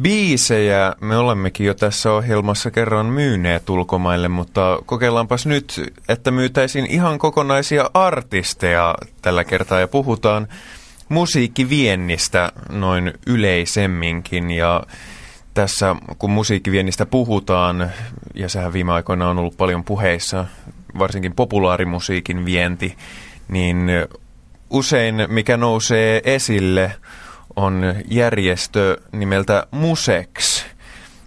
Biisejä me olemmekin jo tässä ohjelmassa kerran myyneet ulkomaille, mutta kokeillaanpas nyt, että myytäisiin ihan kokonaisia artisteja tällä kertaa ja puhutaan musiikkiviennistä noin yleisemminkin. Ja tässä kun musiikkiviennistä puhutaan, ja sehän viime aikoina on ollut paljon puheissa, varsinkin populaarimusiikin vienti, niin usein mikä nousee esille on järjestö nimeltä Musex.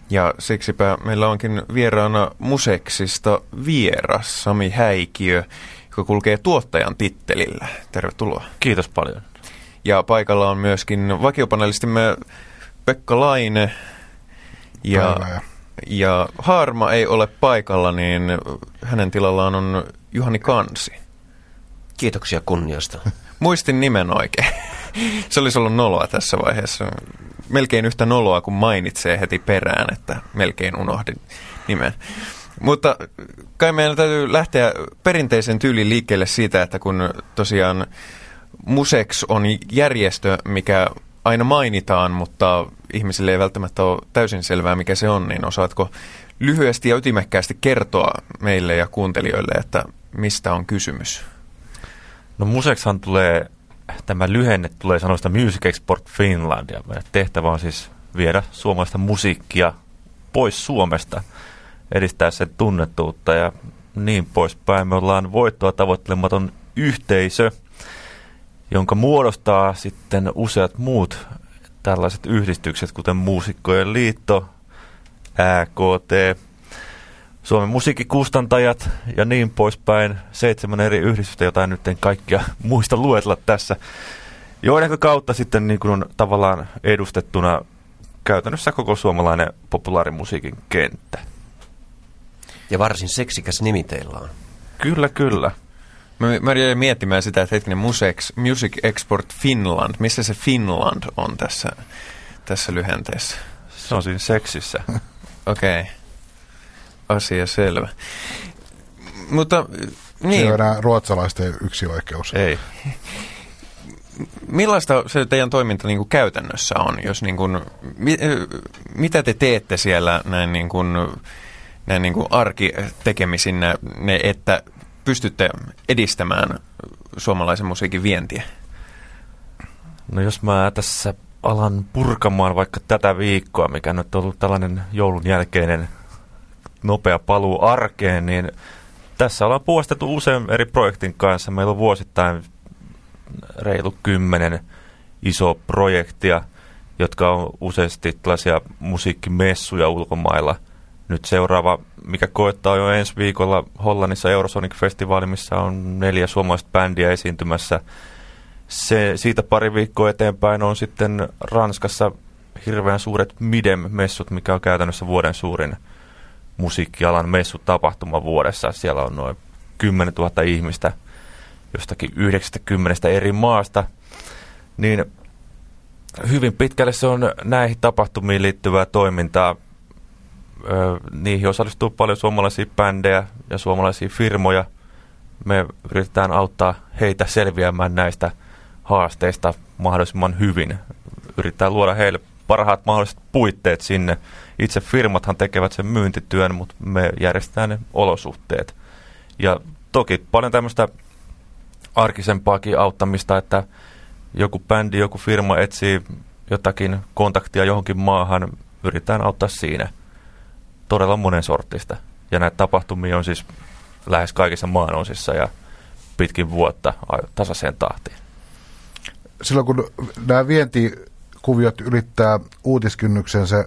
Ja siksipä meillä onkin vieraana Museksista vieras Sami Häikiö, joka kulkee tuottajan tittelillä. Tervetuloa. Kiitos paljon. Ja paikalla on myöskin vakiopanelistimme Pekka Laine. Ja, ja Harma ei ole paikalla, niin hänen tilallaan on Juhani Kansi. Kiitoksia kunniasta. Muistin nimen oikein. Se olisi ollut noloa tässä vaiheessa. Melkein yhtä noloa, kun mainitsee heti perään, että melkein unohdin nimen. Mutta kai meidän täytyy lähteä perinteisen tyylin liikkeelle siitä, että kun tosiaan Musex on järjestö, mikä aina mainitaan, mutta ihmisille ei välttämättä ole täysin selvää, mikä se on, niin osaatko lyhyesti ja ytimekkäästi kertoa meille ja kuuntelijoille, että mistä on kysymys? No Musexhan tulee, tämä lyhenne tulee sanoista Music Export Finland, ja tehtävä on siis viedä suomalaista musiikkia pois Suomesta, edistää sen tunnettuutta ja niin poispäin. Me ollaan voittoa tavoittelematon yhteisö, jonka muodostaa sitten useat muut tällaiset yhdistykset, kuten Muusikkojen liitto, ÄKT, Suomen musiikkikustantajat ja niin poispäin. Seitsemän eri yhdistystä, jota en nyt en kaikkia muista luetella tässä. Joiden kautta sitten niin kuin on tavallaan edustettuna käytännössä koko suomalainen populaarimusiikin kenttä. Ja varsin seksikäs nimi teillä on. Kyllä, kyllä. Mä, mä jäin miettimään sitä, että hetkinen Musex, Music Export Finland, missä se Finland on tässä, tässä lyhenteessä? Se on siinä seksissä. Okei. Okay. Asia selvä. Mutta niin. Se on enää ruotsalaisten yksi oikeus. Ei. Millaista se teidän toiminta niin kuin käytännössä on? Jos niin kuin, mi, mitä te teette siellä näin, niin kuin, näin niin kuin arkitekemisinä, ne, että pystytte edistämään suomalaisen musiikin vientiä? No jos mä tässä alan purkamaan vaikka tätä viikkoa, mikä nyt on ollut tällainen joulun jälkeinen nopea paluu arkeen, niin tässä ollaan puostettu usein eri projektin kanssa. Meillä on vuosittain reilu kymmenen iso projektia, jotka on useasti tällaisia musiikkimessuja ulkomailla. Nyt seuraava, mikä koettaa jo ensi viikolla Hollannissa Eurosonic-festivaali, missä on neljä suomalaista bändiä esiintymässä. Se, siitä pari viikkoa eteenpäin on sitten Ranskassa hirveän suuret Midem-messut, mikä on käytännössä vuoden suurin musiikkialan messutapahtuma vuodessa. Siellä on noin 10 000 ihmistä jostakin 90 eri maasta. Niin hyvin pitkälle se on näihin tapahtumiin liittyvää toimintaa. niihin osallistuu paljon suomalaisia bändejä ja suomalaisia firmoja. Me yritetään auttaa heitä selviämään näistä haasteista mahdollisimman hyvin. Yritetään luoda heille parhaat mahdolliset puitteet sinne. Itse firmathan tekevät sen myyntityön, mutta me järjestetään ne olosuhteet. Ja toki paljon tämmöistä arkisempaakin auttamista, että joku bändi, joku firma etsii jotakin kontaktia johonkin maahan, yritetään auttaa siinä. Todella monen sortista. Ja näitä tapahtumia on siis lähes kaikissa maanosissa ja pitkin vuotta tasaiseen tahtiin. Silloin kun nämä vienti kuviot ylittää uutiskynnyksen, se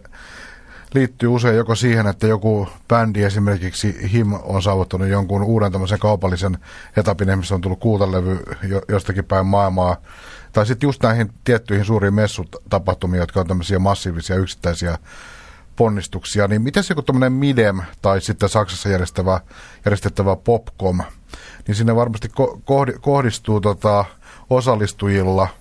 liittyy usein joko siihen, että joku bändi esimerkiksi HIM on saavuttanut jonkun uuden tämmöisen kaupallisen etapin, missä on tullut kuutalevy jostakin päin maailmaa, tai sitten just näihin tiettyihin suuriin messutapahtumiin, jotka on tämmöisiä massiivisia yksittäisiä ponnistuksia, niin miten se joku tämmöinen Midem tai sitten Saksassa järjestävä, järjestettävä Popcom, niin sinne varmasti ko- kohdistuu tota, osallistujilla –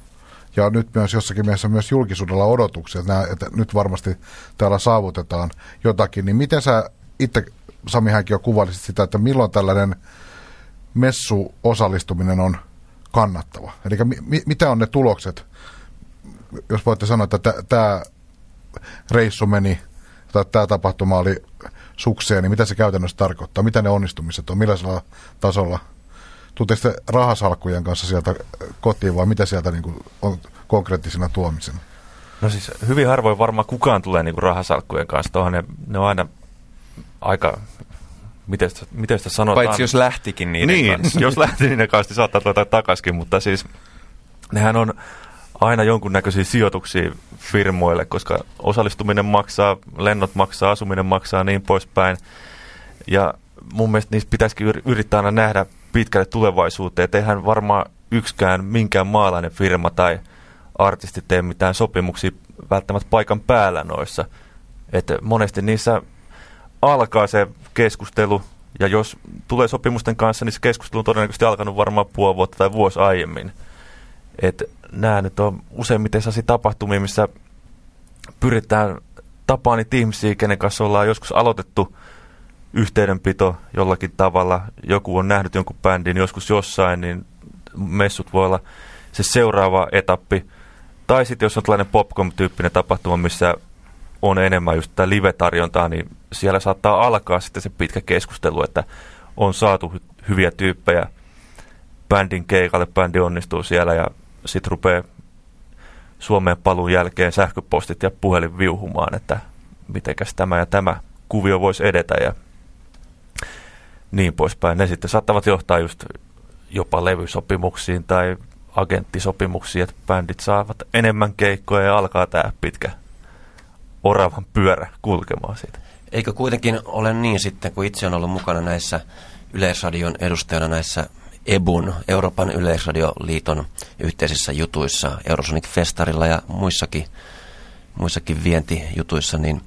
ja nyt myös jossakin mielessä myös julkisuudella odotuksia, että, nämä, että nyt varmasti täällä saavutetaan jotakin, niin miten sä itse Sami Hänkin jo kuvailisit sitä, että milloin tällainen messu osallistuminen on kannattava? Eli mi- mitä on ne tulokset, jos voitte sanoa, että tämä reissu meni, tai tämä tapahtuma oli sukseen, niin mitä se käytännössä tarkoittaa? Mitä ne onnistumiset on? Millaisella tasolla? Tuutteko te rahasalkkujen kanssa sieltä kotiin vai mitä sieltä niin kuin on konkreettisena tuomisena? No siis hyvin harvoin varmaan kukaan tulee niin kuin rahasalkkujen kanssa. Tuohon ne, ne on aina aika, miten sitä, miten sitä sanotaan? Paitsi jos lähtikin niiden niin, kanssa. jos lähti niiden kanssa, niin saattaa tuota takaisin, mutta siis nehän on aina jonkunnäköisiä sijoituksia firmoille, koska osallistuminen maksaa, lennot maksaa, asuminen maksaa niin poispäin. Ja mun mielestä niistä pitäisikin yrittää aina nähdä pitkälle tulevaisuuteen, että eihän varmaan yksikään minkään maalainen firma tai artisti tee mitään sopimuksia välttämättä paikan päällä noissa. Että monesti niissä alkaa se keskustelu, ja jos tulee sopimusten kanssa, niin se keskustelu on todennäköisesti alkanut varmaan puoli vuotta tai vuosi aiemmin. Että nämä nyt on useimmiten sellaisia tapahtumia, missä pyritään tapaan niitä ihmisiä, kenen kanssa ollaan joskus aloitettu yhteydenpito jollakin tavalla. Joku on nähnyt jonkun bändin joskus jossain, niin messut voi olla se seuraava etappi. Tai sitten jos on tällainen popcom-tyyppinen tapahtuma, missä on enemmän just tätä live-tarjontaa, niin siellä saattaa alkaa sitten se pitkä keskustelu, että on saatu hyviä tyyppejä bändin keikalle, bändi onnistuu siellä ja sitten rupeaa Suomeen paluun jälkeen sähköpostit ja puhelin viuhumaan, että mitenkäs tämä ja tämä kuvio voisi edetä ja niin poispäin. Ne sitten saattavat johtaa just jopa levysopimuksiin tai agenttisopimuksiin, että bändit saavat enemmän keikkoja ja alkaa tämä pitkä oravan pyörä kulkemaan siitä. Eikö kuitenkin ole niin sitten, kun itse on ollut mukana näissä Yleisradion edustajana näissä EBUN, Euroopan Yleisradioliiton yhteisissä jutuissa, Eurosonic Festarilla ja muissakin, muissakin vientijutuissa, niin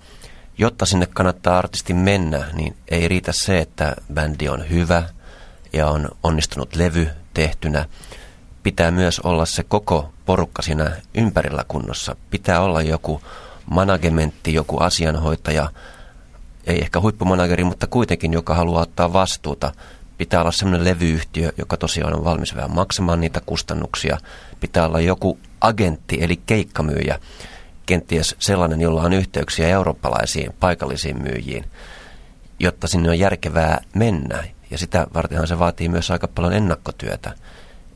jotta sinne kannattaa artistin mennä, niin ei riitä se, että bändi on hyvä ja on onnistunut levy tehtynä. Pitää myös olla se koko porukka siinä ympärillä kunnossa. Pitää olla joku managementti, joku asianhoitaja, ei ehkä huippumanageri, mutta kuitenkin, joka haluaa ottaa vastuuta. Pitää olla sellainen levyyhtiö, joka tosiaan on valmis vähän maksamaan niitä kustannuksia. Pitää olla joku agentti, eli keikkamyyjä, kenties sellainen, jolla on yhteyksiä eurooppalaisiin paikallisiin myyjiin, jotta sinne on järkevää mennä. Ja sitä vartenhan se vaatii myös aika paljon ennakkotyötä.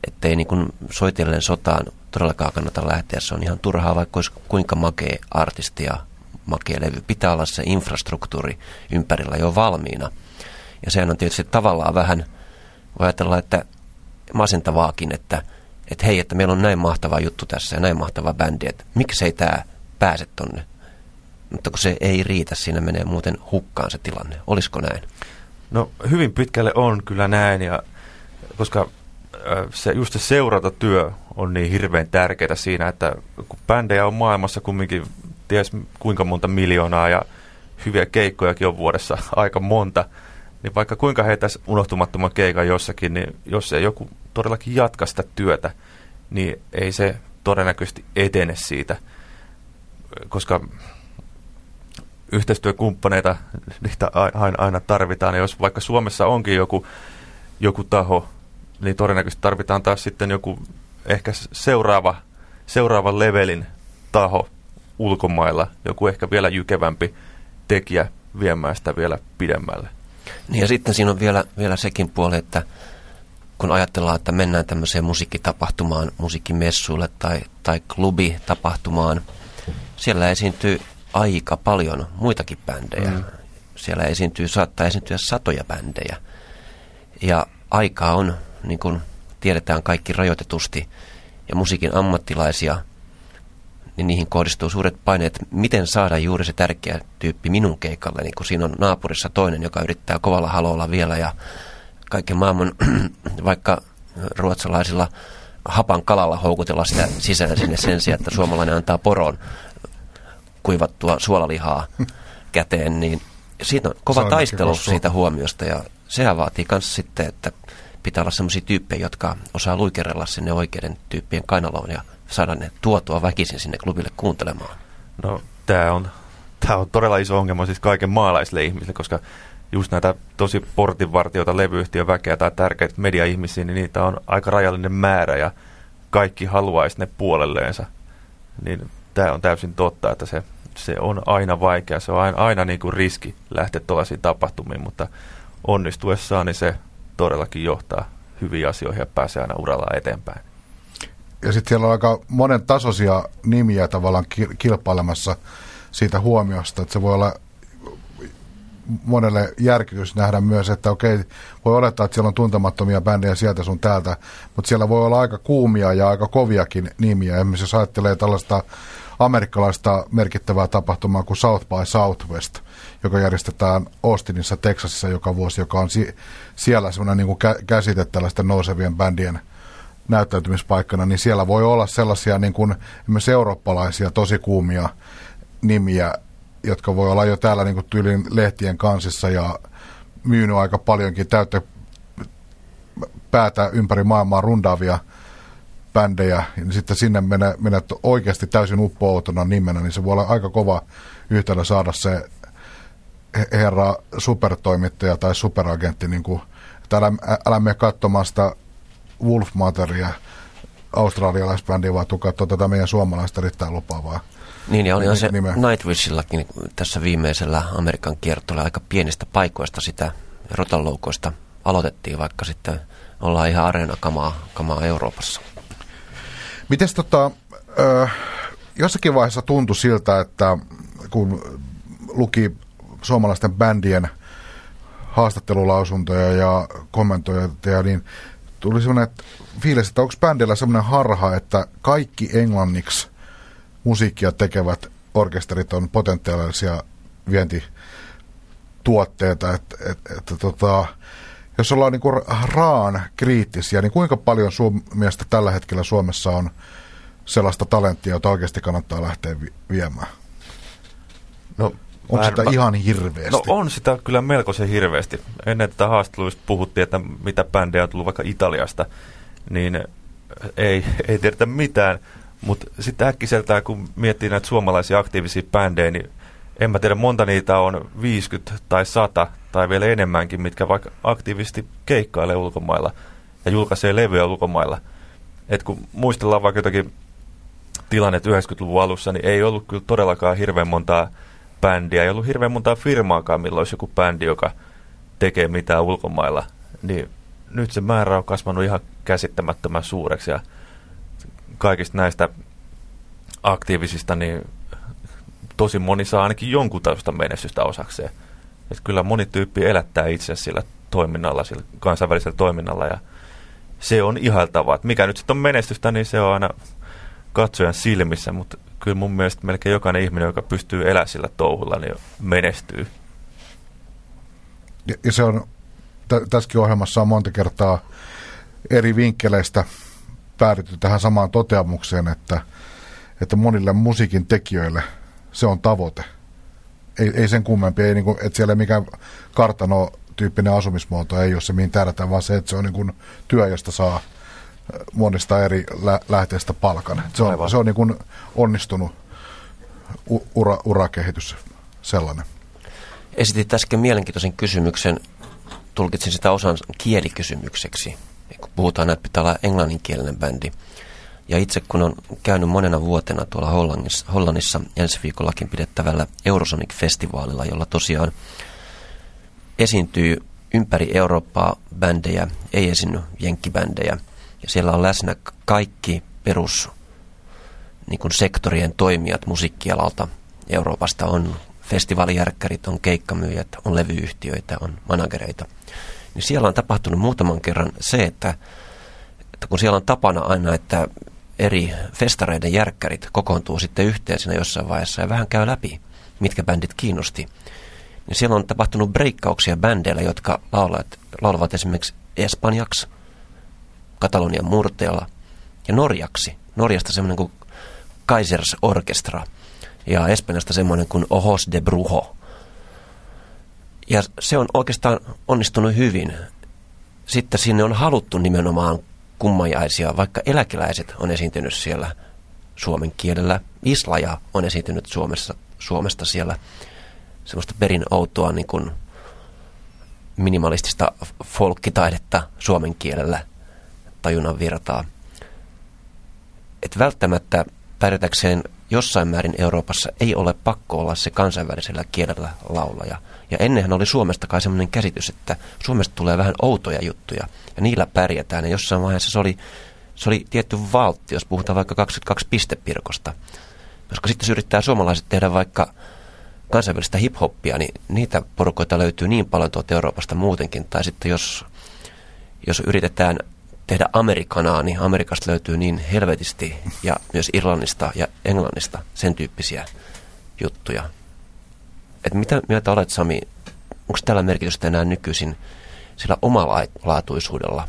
Ettei niin kuin soitellen sotaan todellakaan kannata lähteä. Se on ihan turhaa, vaikka olisi kuinka makea artisti ja makea levy. Pitää olla se infrastruktuuri ympärillä jo valmiina. Ja sehän on tietysti tavallaan vähän, voi ajatella, että masentavaakin, että, että hei, että meillä on näin mahtava juttu tässä ja näin mahtava bändi, että miksei tämä pääse tonne. Mutta kun se ei riitä, siinä menee muuten hukkaan se tilanne. Olisiko näin? No hyvin pitkälle on kyllä näin, ja koska se, just se seuratatyö on niin hirveän tärkeää siinä, että kun bändejä on maailmassa kumminkin ties kuinka monta miljoonaa ja hyviä keikkojakin on vuodessa aika monta, niin vaikka kuinka heitä unohtumattoman keikan jossakin, niin jos ei joku todellakin jatka sitä työtä, niin ei se todennäköisesti etene siitä, koska yhteistyökumppaneita niitä aina tarvitaan. Ja jos vaikka Suomessa onkin joku, joku taho, niin todennäköisesti tarvitaan taas sitten joku ehkä seuraava, seuraavan levelin taho ulkomailla, joku ehkä vielä jykevämpi tekijä viemään sitä vielä pidemmälle. Niin ja sitten siinä on vielä, vielä sekin puoli, että kun ajatellaan, että mennään tämmöiseen musiikkitapahtumaan, musiikkimessuille tai, tai klubitapahtumaan, siellä esiintyy aika paljon muitakin bändejä. Mm. Siellä esiintyy, saattaa esiintyä satoja bändejä. Ja aikaa on niin kuin tiedetään kaikki rajoitetusti, ja musiikin ammattilaisia, niin niihin kohdistuu suuret paineet, miten saada juuri se tärkeä tyyppi minun keikalle, niin kun siinä on naapurissa toinen, joka yrittää kovalla halolla vielä, ja kaiken maailman, vaikka ruotsalaisilla hapan kalalla houkutella sitä sisään sinne sen sijaan, että suomalainen antaa poron kuivattua suolalihaa käteen, niin siitä on kova taistelu siitä huomiosta ja sehän vaatii myös sitten, että pitää olla sellaisia tyyppejä, jotka osaa luikerella sinne oikeiden tyyppien kainaloon ja saada ne tuotua väkisin sinne klubille kuuntelemaan. No tämä on, tämä on todella iso ongelma siis kaiken maalaisille ihmisille, koska just näitä tosi portinvartioita, levyyhtiön väkeä tai tärkeitä mediaihmisiä, niin niitä on aika rajallinen määrä ja kaikki haluaisi ne puolelleensa. Niin tämä on täysin totta, että se se on aina vaikea, se on aina, aina niin kuin riski lähteä tuollaisiin tapahtumiin, mutta onnistuessaan niin se todellakin johtaa hyviä asioihin ja pääsee aina uralla eteenpäin. Ja sitten siellä on aika monen tasoisia nimiä tavallaan kilpailemassa siitä huomiosta, että se voi olla monelle järkytys nähdä myös, että okei, voi olettaa, että siellä on tuntemattomia bändejä sieltä sun täältä, mutta siellä voi olla aika kuumia ja aika koviakin nimiä. Esimerkiksi jos ajattelee tällaista amerikkalaista merkittävää tapahtumaa kuin South by Southwest, joka järjestetään Austinissa, Texasissa joka vuosi, joka on si- siellä semmoinen niin kuin kä- käsite tällaisten nousevien bändien näyttäytymispaikkana, niin siellä voi olla sellaisia niin kuin esimerkiksi eurooppalaisia tosi kuumia nimiä, jotka voi olla jo täällä niin kuin tyylin lehtien kansissa ja myynyt aika paljonkin täyttä päätä ympäri maailmaa rundaavia bändejä, niin sitten sinne menet, menet oikeasti täysin uppouutuna nimenä, niin se voi olla aika kova yhtälö saada se herra supertoimittaja tai superagentti, niin kuin, että älä, älä mene katsomaan sitä Wolf Materia australialaisbändiä, vaan tuu katsoa tätä meidän suomalaista erittäin lupaavaa niin, ja oli se nimeä. Nightwishillakin tässä viimeisellä Amerikan kiertolla aika pienistä paikoista sitä rotaloukoista aloitettiin, vaikka sitten ollaan ihan areenakamaa kamaa Euroopassa. Miten tota, ö, jossakin vaiheessa tuntui siltä, että kun luki suomalaisten bändien haastattelulausuntoja ja kommentoja, niin tuli sellainen fiilis, että onko bändillä sellainen harha, että kaikki englanniksi musiikkia tekevät orkesterit on potentiaalisia vientituotteita, että et, et, tota, jos ollaan niin raan kriittisiä, niin kuinka paljon sun mielestä tällä hetkellä Suomessa on sellaista talenttia, jota oikeasti kannattaa lähteä viemään? No, on sitä mä, ihan hirveästi? No on sitä kyllä melkoisen hirveästi. Ennen tätä haastatteluista puhuttiin, että mitä bändejä on tullut vaikka Italiasta, niin ei, ei tiedetä mitään. Mutta sitten äkkiseltään, kun miettii näitä suomalaisia aktiivisia bändejä, niin en mä tiedä, monta niitä on 50 tai 100 tai vielä enemmänkin, mitkä vaikka aktiivisesti keikkailee ulkomailla ja julkaisee levyjä ulkomailla. Et kun muistellaan vaikka jotakin tilanne 90-luvun alussa, niin ei ollut kyllä todellakaan hirveän montaa bändiä, ei ollut hirveän montaa firmaakaan, milloin olisi joku bändi, joka tekee mitään ulkomailla. Niin nyt se määrä on kasvanut ihan käsittämättömän suureksi ja kaikista näistä aktiivisista, niin tosi moni saa ainakin jonkun tällaista menestystä osakseen. Että kyllä moni tyyppi elättää itse sillä toiminnalla, sillä kansainvälisellä toiminnalla ja se on ihailtavaa. Mikä nyt sitten on menestystä, niin se on aina katsojan silmissä, mutta kyllä mun mielestä melkein jokainen ihminen, joka pystyy elämään sillä touhulla, niin menestyy. Ja, ja se on, tässäkin ohjelmassa on monta kertaa eri vinkkeleistä päädytty tähän samaan toteamukseen, että, että monille musiikin tekijöille se on tavoite. Ei, ei sen kummempi, ei niin kuin, että siellä ei mikään kartano tyyppinen asumismuoto ei ole se, mihin tähdätään, vaan se, että se on niin kuin työ, josta saa äh, monista eri lä- lähteistä palkan. Se on, se on niin kuin onnistunut ura, urakehitys sellainen. Esitit äsken mielenkiintoisen kysymyksen, tulkitsin sitä osan kielikysymykseksi kun puhutaan, että pitää olla englanninkielinen bändi. Ja itse kun on käynyt monena vuotena tuolla Hollannissa, Hollannissa ensi viikollakin pidettävällä Eurosonic-festivaalilla, jolla tosiaan esiintyy ympäri Eurooppaa bändejä, ei esiinny jenkkibändejä. Ja siellä on läsnä kaikki perus niin kuin sektorien toimijat musiikkialalta Euroopasta. On festivaalijärkkärit, on keikkamyyjät, on levyyhtiöitä, on managereita – niin siellä on tapahtunut muutaman kerran se, että, että kun siellä on tapana aina, että eri festareiden järkkärit kokoontuu sitten yhteen siinä jossain vaiheessa ja vähän käy läpi, mitkä bändit kiinnosti. Niin siellä on tapahtunut breikkauksia bändeillä, jotka laulavat, laulavat esimerkiksi espanjaksi, Katalonian murteella ja norjaksi. Norjasta semmoinen kuin Kaisers Orkestra ja Espanjasta semmoinen kuin Ojos de Brujo. Ja se on oikeastaan onnistunut hyvin. Sitten sinne on haluttu nimenomaan kummajaisia, vaikka eläkeläiset on esiintynyt siellä suomen kielellä. Islaja on esiintynyt Suomessa, Suomesta siellä semmoista perin outoa niin kuin minimalistista folkkitaidetta suomen kielellä tajunnan virtaa. Et välttämättä pärjätäkseen jossain määrin Euroopassa ei ole pakko olla se kansainvälisellä kielellä laulaja. Ja ennenhän oli Suomesta kai semmoinen käsitys, että Suomesta tulee vähän outoja juttuja ja niillä pärjätään. Ja jossain vaiheessa se oli, se oli tietty valtti, jos puhutaan vaikka 22 pistepirkosta. Koska sitten jos yrittää suomalaiset tehdä vaikka kansainvälistä hiphoppia, niin niitä porukoita löytyy niin paljon tuolta Euroopasta muutenkin. Tai sitten jos, jos yritetään tehdä Amerikanaa, niin Amerikasta löytyy niin helvetisti ja myös Irlannista ja Englannista sen tyyppisiä juttuja. Et mitä mieltä olet Sami, onko tällä merkitystä enää nykyisin sillä omalaatuisuudella?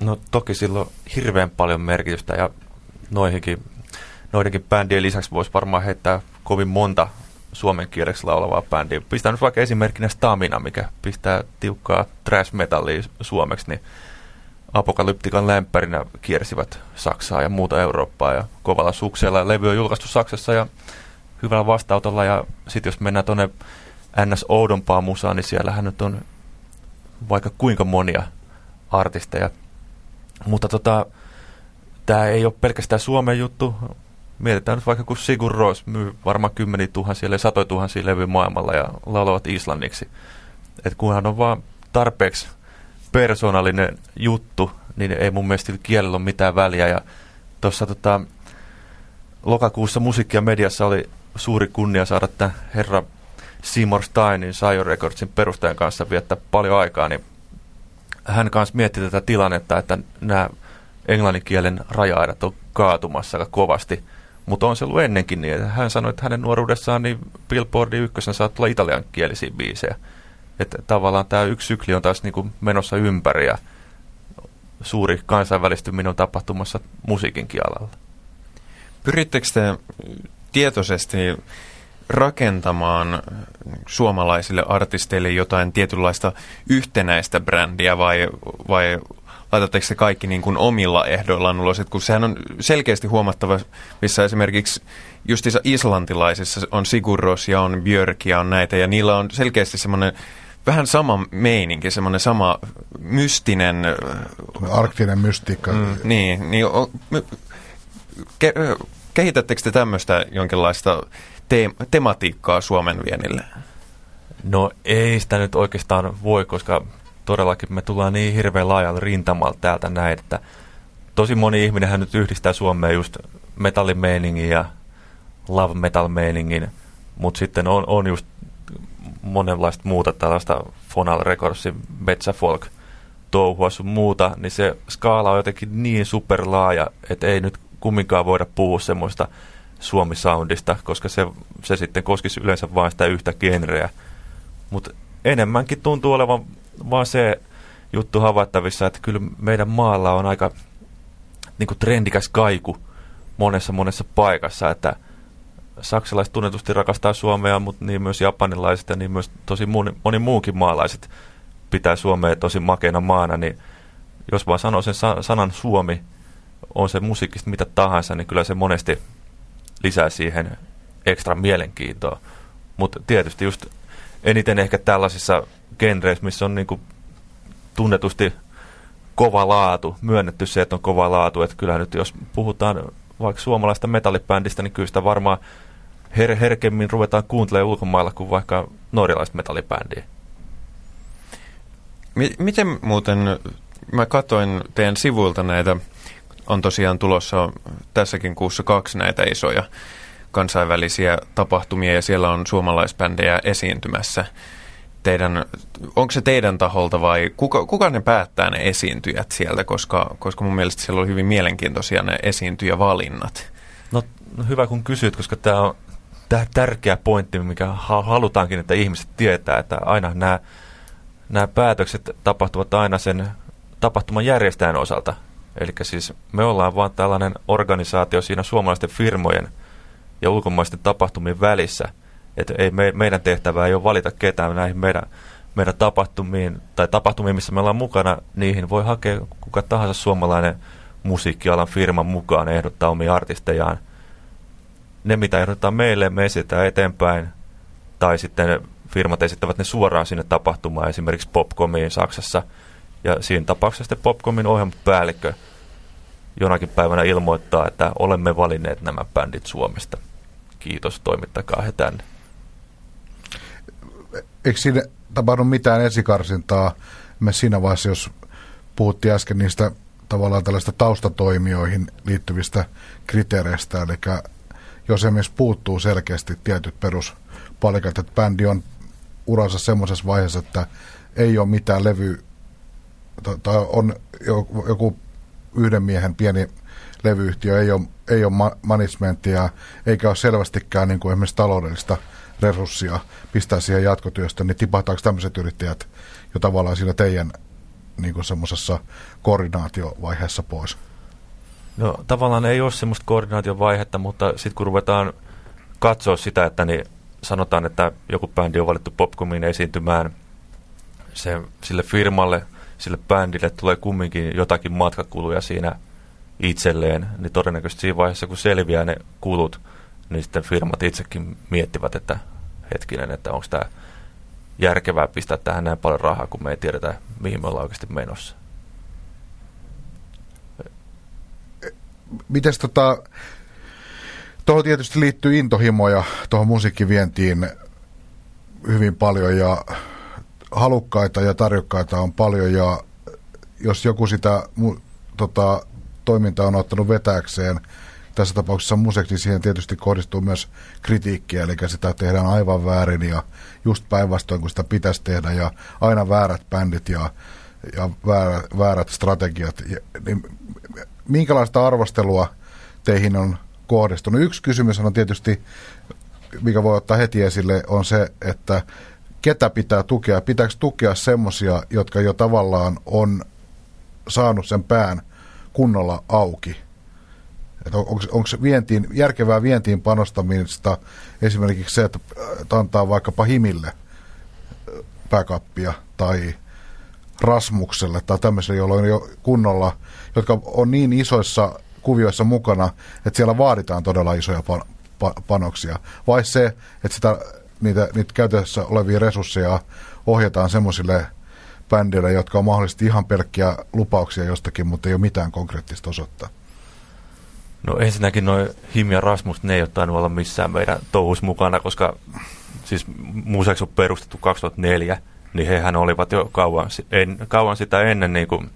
No toki sillä on hirveän paljon merkitystä ja noihinkin, noidenkin bändien lisäksi voisi varmaan heittää kovin monta suomen kieleksi laulavaa bändiä. Pistää nyt vaikka esimerkkinä Stamina, mikä pistää tiukkaa trash metallia suomeksi, niin apokalyptikan lämpärinä kiersivät Saksaa ja muuta Eurooppaa ja kovalla suksella. Levy on julkaistu Saksassa ja hyvällä vastautolla ja sitten jos mennään tuonne ns. oudompaa musaa, niin siellähän nyt on vaikka kuinka monia artisteja. Mutta tota, tämä ei ole pelkästään Suomen juttu. Mietitään nyt vaikka, kun Sigur Ros myy varmaan kymmeniä tuhansia, eli satoja tuhansia levyjä maailmalla ja laulavat islanniksi. että kunhan on vaan tarpeeksi persoonallinen juttu, niin ei mun mielestä kielellä ole mitään väliä. Ja tuossa tota, lokakuussa musiikki- ja mediassa oli suuri kunnia saada tämän herra Seymour Steinin Sire Recordsin perustajan kanssa viettää paljon aikaa, niin hän kanssa mietti tätä tilannetta, että nämä englanninkielen raja-aidat on kaatumassa aika kovasti, mutta on se ollut ennenkin niin, että hän sanoi, että hänen nuoruudessaan niin Billboardin ykkösen saa tulla italiankielisiä biisejä. Että tavallaan tämä yksi sykli on taas niin kuin menossa ympäri ja suuri kansainvälistyminen on tapahtumassa musiikinkin alalla. Pyrittekö te tietoisesti rakentamaan suomalaisille artisteille jotain tietynlaista yhtenäistä brändiä vai, vai laitatteko se kaikki niin kuin omilla ehdoillaan ulos? Et kun sehän on selkeästi huomattava, missä esimerkiksi justiinsa islantilaisissa on Sigurros ja on Björk ja on näitä, ja niillä on selkeästi semmoinen vähän sama meininki, semmoinen sama mystinen... Arktinen mystiikka. Mm, niin, niin o, ke, kehitättekö te tämmöistä jonkinlaista te, tematiikkaa Suomen vienille? No ei sitä nyt oikeastaan voi, koska todellakin me tullaan niin hirveän laajalta rintamalta täältä näin, että tosi moni ihminenhän nyt yhdistää Suomeen just metallimeiningin ja love metal meiningin, mutta sitten on, on just monenlaista muuta tällaista Fonal Recordsin metsäfolk touhua sun muuta, niin se skaala on jotenkin niin superlaaja, että ei nyt kumminkaan voida puhua semmoista suomi-soundista, koska se, se sitten koskisi yleensä vain sitä yhtä genreä. Mutta enemmänkin tuntuu olevan vaan se juttu havaittavissa, että kyllä meidän maalla on aika niin kuin trendikäs kaiku monessa monessa paikassa, että saksalaiset tunnetusti rakastaa Suomea, mutta niin myös japanilaiset ja niin myös tosi moni, moni muukin maalaiset pitää Suomea tosi makeena maana, niin jos vaan sanoo sen sanan Suomi, on se musiikista mitä tahansa, niin kyllä se monesti lisää siihen ekstra mielenkiintoa. Mutta tietysti just eniten ehkä tällaisissa genreissä, missä on niinku tunnetusti kova laatu, myönnetty se, että on kova laatu. Että kyllä nyt jos puhutaan vaikka suomalaista metallibändistä, niin kyllä sitä varmaan her- herkemmin ruvetaan kuuntelemaan ulkomailla kuin vaikka norjalaista metallibändiä. Miten muuten, mä katoin teidän sivuilta näitä, on tosiaan tulossa tässäkin kuussa kaksi näitä isoja kansainvälisiä tapahtumia ja siellä on suomalaisbändejä esiintymässä. Teidän, onko se teidän taholta vai kuka, kuka ne päättää ne esiintyjät sieltä, koska, koska mun mielestä siellä on hyvin mielenkiintoisia ne esiintyjävalinnat. No, no hyvä kun kysyt, koska tämä on tärkeä pointti, mikä halutaankin, että ihmiset tietää, että aina nämä, nämä päätökset tapahtuvat aina sen tapahtuman järjestäjän osalta. Eli siis me ollaan vaan tällainen organisaatio siinä suomalaisten firmojen ja ulkomaisten tapahtumien välissä. Että ei me, meidän tehtävä ei ole valita ketään näihin meidän, meidän tapahtumiin, tai tapahtumiin, missä me ollaan mukana, niihin voi hakea kuka tahansa suomalainen musiikkialan firma mukaan ehdottaa omia artistejaan ne, mitä ehdotetaan meille, me esitetään eteenpäin, tai sitten firmat esittävät ne suoraan sinne tapahtumaan, esimerkiksi Popcomiin Saksassa, ja siinä tapauksessa sitten Popcomin ohjelmapäällikkö jonakin päivänä ilmoittaa, että olemme valinneet nämä bändit Suomesta. Kiitos, toimittakaa he tänne. Eikö siinä tapahdu mitään esikarsintaa me siinä vaiheessa, jos puhuttiin äsken niistä tavallaan tällaista taustatoimijoihin liittyvistä kriteereistä, eli jos esimerkiksi puuttuu selkeästi tietyt peruspalikat, että bändi on uransa semmoisessa vaiheessa, että ei ole mitään levy, tai on joku yhden miehen pieni levyyhtiö, ei ole, ei ole managementtia, eikä ole selvästikään niin kuin esimerkiksi taloudellista resurssia pistää siihen jatkotyöstä, niin tipahtaako tämmöiset yrittäjät jo tavallaan siinä teidän niin semmoisessa koordinaatiovaiheessa pois? No tavallaan ei ole semmoista koordinaatiovaihetta, mutta sitten kun ruvetaan katsoa sitä, että niin sanotaan, että joku bändi on valittu Popcomiin esiintymään, se, sille firmalle, sille bändille tulee kumminkin jotakin matkakuluja siinä itselleen, niin todennäköisesti siinä vaiheessa, kun selviää ne kulut, niin sitten firmat itsekin miettivät, että hetkinen, että onko tämä järkevää pistää tähän näin paljon rahaa, kun me ei tiedetä, mihin me ollaan oikeasti menossa. Mites tota, tuohon tietysti liittyy intohimoja tuohon musiikkivientiin hyvin paljon ja halukkaita ja tarjokkaita on paljon ja jos joku sitä tota, toimintaa on ottanut vetäkseen, tässä tapauksessa museeksi, niin siihen tietysti kohdistuu myös kritiikkiä, eli sitä tehdään aivan väärin ja just päinvastoin kuin sitä pitäisi tehdä ja aina väärät bändit ja, ja väärät, väärät strategiat. Ja, niin, minkälaista arvostelua teihin on kohdistunut? Yksi kysymys on tietysti, mikä voi ottaa heti esille, on se, että ketä pitää tukea? Pitääkö tukea semmoisia, jotka jo tavallaan on saanut sen pään kunnolla auki? Onko vientiin, järkevää vientiin panostamista esimerkiksi se, että antaa vaikkapa Himille pääkappia tai Rasmukselle tai tämmöiselle, joilla on jo kunnolla, jotka on niin isoissa kuvioissa mukana, että siellä vaaditaan todella isoja pa- panoksia. Vai se, että sitä, niitä, niitä käytössä olevia resursseja ohjataan semmoisille bändille, jotka on mahdollisesti ihan pelkkiä lupauksia jostakin, mutta ei ole mitään konkreettista osoittaa. No ensinnäkin noin Him ja Rasmus, ne ei ole tainnut olla missään meidän touhus mukana, koska siis museeksi on perustettu 2004, niin hehän olivat jo kauan, en, kauan sitä ennen niin kuin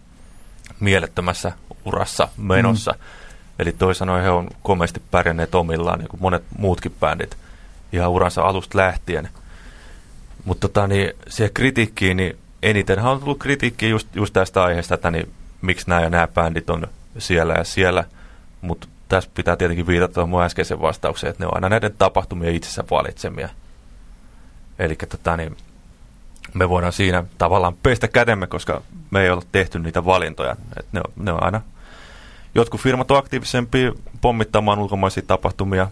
mielettömässä urassa menossa. Mm. Eli toisin sanoen he on komeasti pärjänneet omillaan, niin kuin monet muutkin bändit, ihan uransa alusta lähtien. Mutta tota, niin, siihen kritiikkiin, niin enitenhän on tullut kritiikkiä just, just tästä aiheesta, että niin, miksi nämä ja nämä bändit on siellä ja siellä. Mutta tässä pitää tietenkin viitata tuohon mun äskeisen vastaukseen, että ne on aina näiden tapahtumien itsensä valitsemia. Eli tota, niin, me voidaan siinä tavallaan pestä kätemme, koska me ei ole tehty niitä valintoja. Et ne, on, ne on aina, jotkut firmat on aktiivisempia pommittamaan ulkomaisia tapahtumia,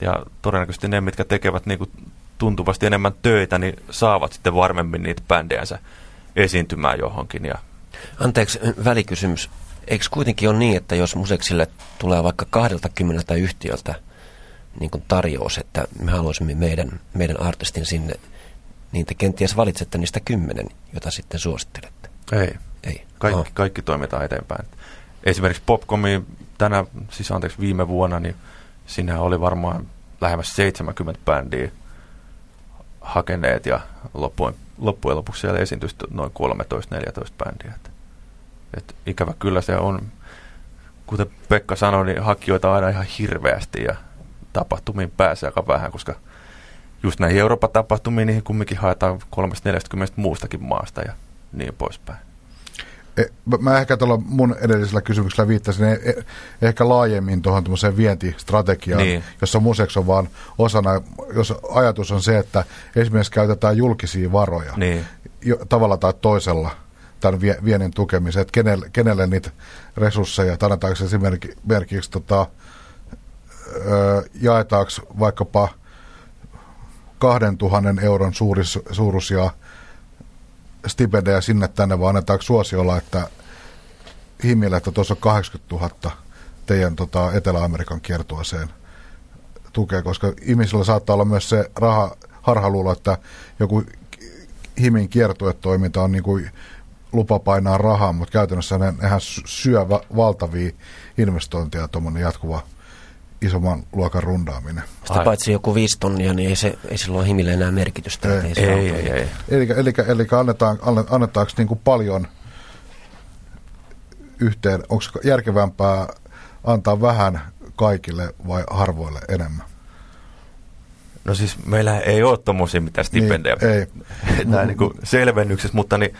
ja todennäköisesti ne, mitkä tekevät niin kuin tuntuvasti enemmän töitä, niin saavat sitten varmemmin niitä bändejänsä esiintymään johonkin. Ja... Anteeksi, välikysymys eikö kuitenkin ole niin, että jos museksille tulee vaikka 20 yhtiöltä niin kuin tarjous, että me haluaisimme meidän, meidän artistin sinne, niin te kenties valitsette niistä kymmenen, jota sitten suosittelette? Ei. Ei. Kaikki, oh. kaikki toimitaan eteenpäin. Esimerkiksi Popcomi tänä, siis anteeksi viime vuonna, niin sinne oli varmaan lähemmäs 70 bändiä hakeneet ja loppujen, loppujen lopuksi siellä esiintyi noin 13-14 bändiä. Et ikävä kyllä se on, kuten Pekka sanoi, niin hakijoita aina ihan hirveästi ja tapahtumiin pääsee aika vähän, koska just näihin Euroopan tapahtumiin niihin kumminkin haetaan 340 muustakin maasta ja niin poispäin. E, mä ehkä tuolla mun edellisellä kysymyksellä viittasin e, e, ehkä laajemmin tuohon vientistrategiaan, niin. jossa museeksi on vaan osana, jos ajatus on se, että esimerkiksi käytetään julkisia varoja niin. jo, tavalla tai toisella – tämän viennin tukemiseen, että kenelle, kenelle niitä resursseja, annetaanko esimerkiksi tota, ö, jaetaanko vaikkapa 2000 euron suuris, suuruisia stipendejä sinne tänne, vaan annetaanko suosiolla, että himille, että tuossa on 80 000 teidän tota, Etelä-Amerikan kiertueeseen tukea, koska ihmisillä saattaa olla myös se raha, harhaluulo, että joku himin kiertuetoiminta on niin kuin lupa painaa rahaa, mutta käytännössä ne, nehän syö va- valtavia investointeja tuommoinen jatkuva isomman luokan rundaaminen. Sitä Ai. paitsi joku viisi tonnia, niin ei, se, ei sillä ole himille enää merkitystä. Ei, ei, ei, ei, ei. Eli, eli, eli annetaan, annetaanko niin kuin paljon yhteen, onko järkevämpää antaa vähän kaikille vai harvoille enemmän? No siis meillä ei ole tuommoisia mitään niin, stipendejä niin, ei. Niin kuin selvennyksessä, mutta niin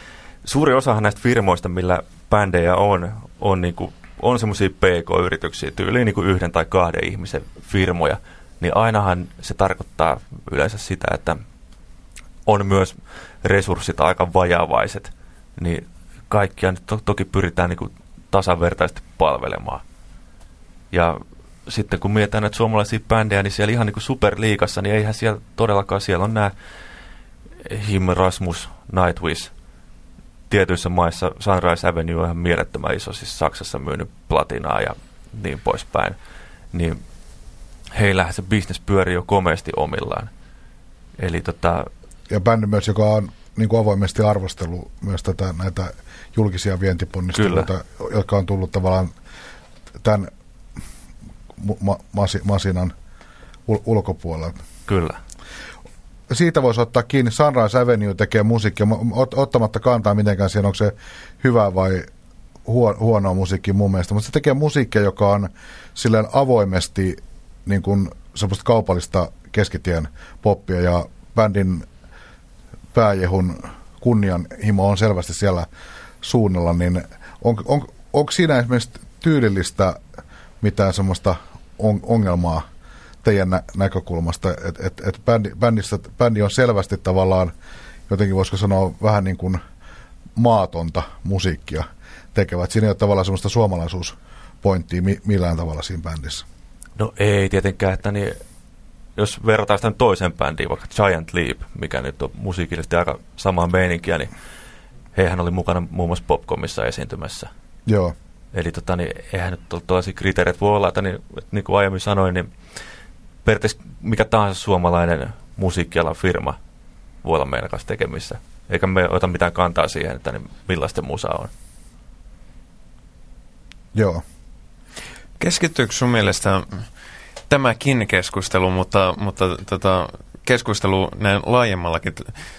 suuri osahan näistä firmoista, millä bändejä on, on, niin kuin, on semmoisia PK-yrityksiä, tyyliin niin kuin yhden tai kahden ihmisen firmoja, niin ainahan se tarkoittaa yleensä sitä, että on myös resurssit aika vajavaiset, niin kaikkia nyt to- toki pyritään niin kuin tasavertaisesti palvelemaan. Ja sitten kun mietitään näitä suomalaisia bändejä, niin siellä ihan niin kuin superliikassa, niin eihän siellä todellakaan, siellä on nämä Him, Rasmus, Nightwish, tietyissä maissa Sunrise Avenue on ihan mielettömän iso, siis Saksassa myynyt platinaa ja niin poispäin. Niin heillähän se bisnes pyörii jo komeasti omillaan. Eli tota... Ja bändi myös, joka on niin kuin avoimesti arvostellut myös tätä, näitä julkisia vientiponnisteluita, jotka on tullut tavallaan tämän ma- masi- masinan ul-. Kyllä. Siitä voisi ottaa kiinni. Sunrise Avenue tekee musiikkia, ot- ottamatta kantaa mitenkään siihen, onko se hyvä vai huo- huonoa musiikkia mun mielestä. Mutta se tekee musiikkia, joka on silleen avoimesti niin kuin semmoista kaupallista keskitien poppia ja bändin pääjehun kunnianhimo on selvästi siellä suunnalla, niin on, on, onko siinä esimerkiksi tyylillistä mitään semmoista on, ongelmaa teidän nä- näkökulmasta, että et, et bändi, bändissä, bändi on selvästi tavallaan, jotenkin voisiko sanoa vähän niin kuin maatonta musiikkia tekevät. Siinä ei ole tavallaan semmoista suomalaisuuspointtia mi- millään tavalla siinä bändissä. No ei tietenkään, että niin, jos verrataan sitä toisen bändiin, vaikka Giant Leap, mikä nyt on musiikillisesti aika samaa meininkiä, niin heihän oli mukana muun muassa Popcomissa esiintymässä. Joo. Eli tota, niin, eihän nyt ole tällaisia kriteereitä voi olla, että niin, että niin kuin aiemmin sanoin, niin periaatteessa mikä tahansa suomalainen musiikkialan firma voi olla meidän kanssa tekemissä. Eikä me ota mitään kantaa siihen, että niin millaista musa on. Joo. Keskittyykö sun mielestä tämäkin keskustelu, mutta, mutta tota, keskustelu näin laajemmallakin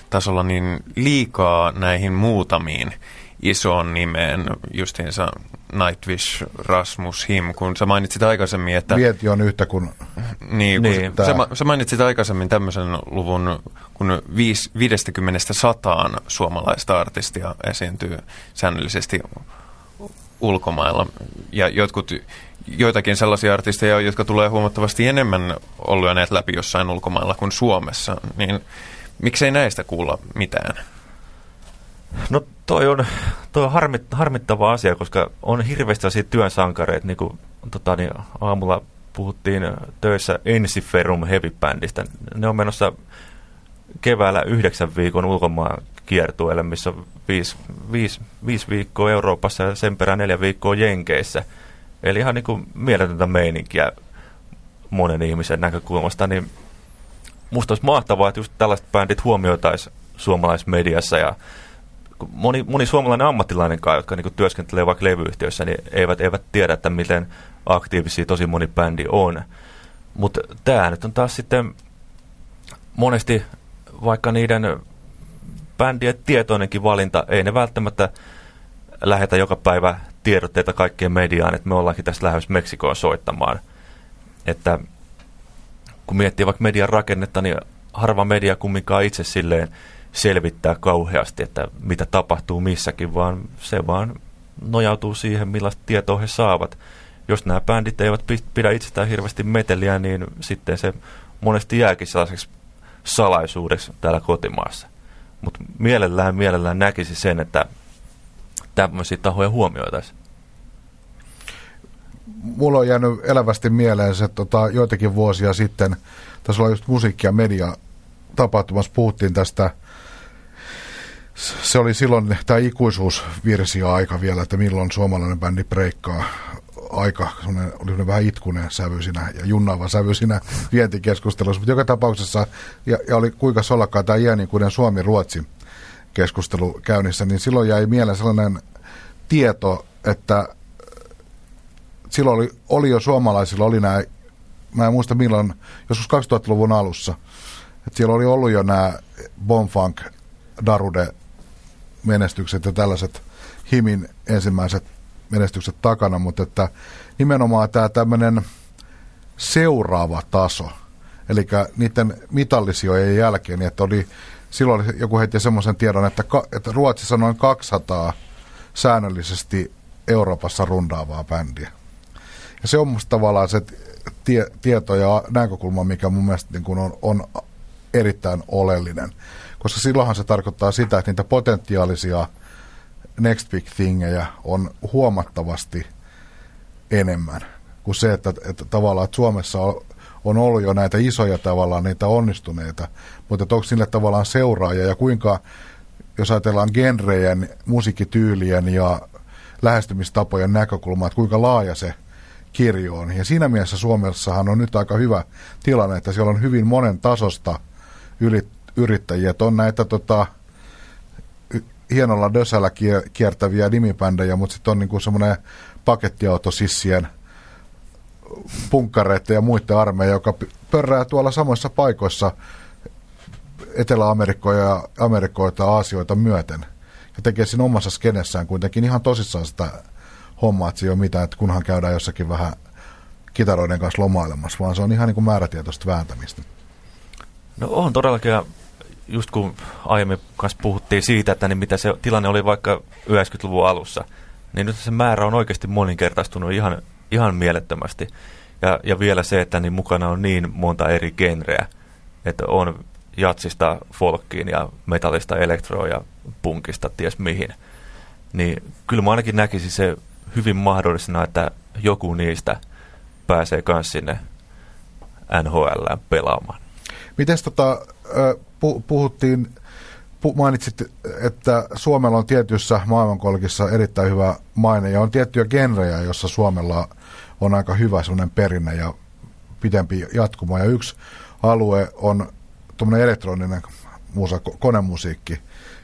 tasolla niin liikaa näihin muutamiin isoon nimeen, justiinsa Nightwish, Rasmus, Him, kun sä mainitsit aikaisemmin, että... Vieti on yhtä kuin... Niin, niin. Sä, sä mainitsit aikaisemmin tämmöisen luvun, kun 50 sataan suomalaista artistia esiintyy säännöllisesti ulkomailla. Ja jotkut, joitakin sellaisia artisteja on, jotka tulee huomattavasti enemmän olleet läpi jossain ulkomailla kuin Suomessa. Niin miksei näistä kuulla mitään? No toi on, toi on harmit, harmittava asia, koska on hirveästi sellaisia työn sankareita, niin kuin tota, niin aamulla puhuttiin töissä Ensiferum Heavy-bändistä. Ne on menossa keväällä yhdeksän viikon ulkomaan kiertueelle, missä on viisi, viisi, viisi viikkoa Euroopassa ja sen perään neljä viikkoa Jenkeissä. Eli ihan niin kuin mieletöntä meininkiä monen ihmisen näkökulmasta, niin musta olisi mahtavaa, että just tällaiset bändit huomioitaisiin suomalaismediassa ja moni, moni suomalainen ammattilainenkaan, jotka niin työskentelee vaikka levyyhtiöissä, niin eivät, eivät tiedä, että miten aktiivisia tosi moni bändi on. Mutta tämä nyt on taas sitten monesti vaikka niiden bändien tietoinenkin valinta, ei ne välttämättä lähetä joka päivä tiedotteita kaikkien mediaan, että me ollaankin tässä lähdössä Meksikoon soittamaan. Että kun miettii vaikka median rakennetta, niin harva media kumminkaan itse silleen selvittää kauheasti, että mitä tapahtuu missäkin, vaan se vaan nojautuu siihen, millaista tietoa he saavat. Jos nämä bändit eivät pidä itsestään hirveästi meteliä, niin sitten se monesti jääkin sellaiseksi salaisuudeksi täällä kotimaassa. Mutta mielellään, mielellään näkisi sen, että tämmöisiä tahoja huomioitaisiin. Mulla on jäänyt elävästi mieleen se, että tota, joitakin vuosia sitten, tässä oli just musiikki- ja media tapahtumassa, puhuttiin tästä se oli silloin tämä ikuisuusvirsi aika vielä, että milloin suomalainen bändi breikkaa. Aika, oli vähän itkunen sävy siinä ja junnaava sävy siinä vientikeskustelussa, mutta joka tapauksessa, ja, ja oli kuinka sollakkaa tämä iänikuinen Suomi-Ruotsi keskustelu käynnissä, niin silloin jäi mieleen sellainen tieto, että silloin oli, oli jo suomalaisilla, oli nämä, mä en muista milloin, joskus 2000-luvun alussa, että siellä oli ollut jo nämä Bonfunk, Darude menestykset ja tällaiset Himin ensimmäiset menestykset takana, mutta että nimenomaan tämä tämmöinen seuraava taso, eli niiden mitallisijojen jälkeen, niin että oli, silloin joku heitti semmoisen tiedon, että, että Ruotsissa noin 200 säännöllisesti Euroopassa rundaavaa bändiä. Ja se on musta tavallaan se tie, tieto ja näkökulma, mikä mun mielestä niin kun on, on erittäin oleellinen. Koska silloinhan se tarkoittaa sitä, että niitä potentiaalisia next big thingejä on huomattavasti enemmän kuin se, että, että tavallaan että Suomessa on, on ollut jo näitä isoja tavallaan niitä onnistuneita, mutta onko sille tavallaan seuraajia ja kuinka, jos ajatellaan genrejen, musiikkityylien ja lähestymistapojen näkökulmaa, että kuinka laaja se kirjo on. Ja siinä mielessä Suomessahan on nyt aika hyvä tilanne, että siellä on hyvin monen tasosta yrittäjiä. Että on näitä tota, hienolla dösällä kiertäviä nimipändejä, mutta sitten on niinku semmoinen pakettiautosissien punkkareiden ja muiden armeija, joka pörrää tuolla samoissa paikoissa Etelä-Amerikkoja ja Amerikoita Aasioita myöten. Ja tekee siinä omassa skenessään kuitenkin ihan tosissaan sitä hommaa, että se ei ole mitään, että kunhan käydään jossakin vähän kitaroiden kanssa lomailemassa, vaan se on ihan niin kuin määrätietoista vääntämistä. No on todellakin, just kun aiemmin kanssa puhuttiin siitä, että niin mitä se tilanne oli vaikka 90-luvun alussa, niin nyt se määrä on oikeasti moninkertaistunut ihan, ihan mielettömästi. Ja, ja vielä se, että niin mukana on niin monta eri genreä, että on jatsista folkkiin ja metallista elektroa ja punkista ties mihin. Niin kyllä mä ainakin näkisin se hyvin mahdollisena, että joku niistä pääsee myös sinne NHL pelaamaan. Miten tota, puhuttiin, mainitsit, että Suomella on tietyissä maailmankolkissa erittäin hyvä maine ja on tiettyjä genrejä, jossa Suomella on aika hyvä sellainen perinne ja pitempi jatkumo. Ja yksi alue on tuommoinen elektroninen musa, konemusiikki,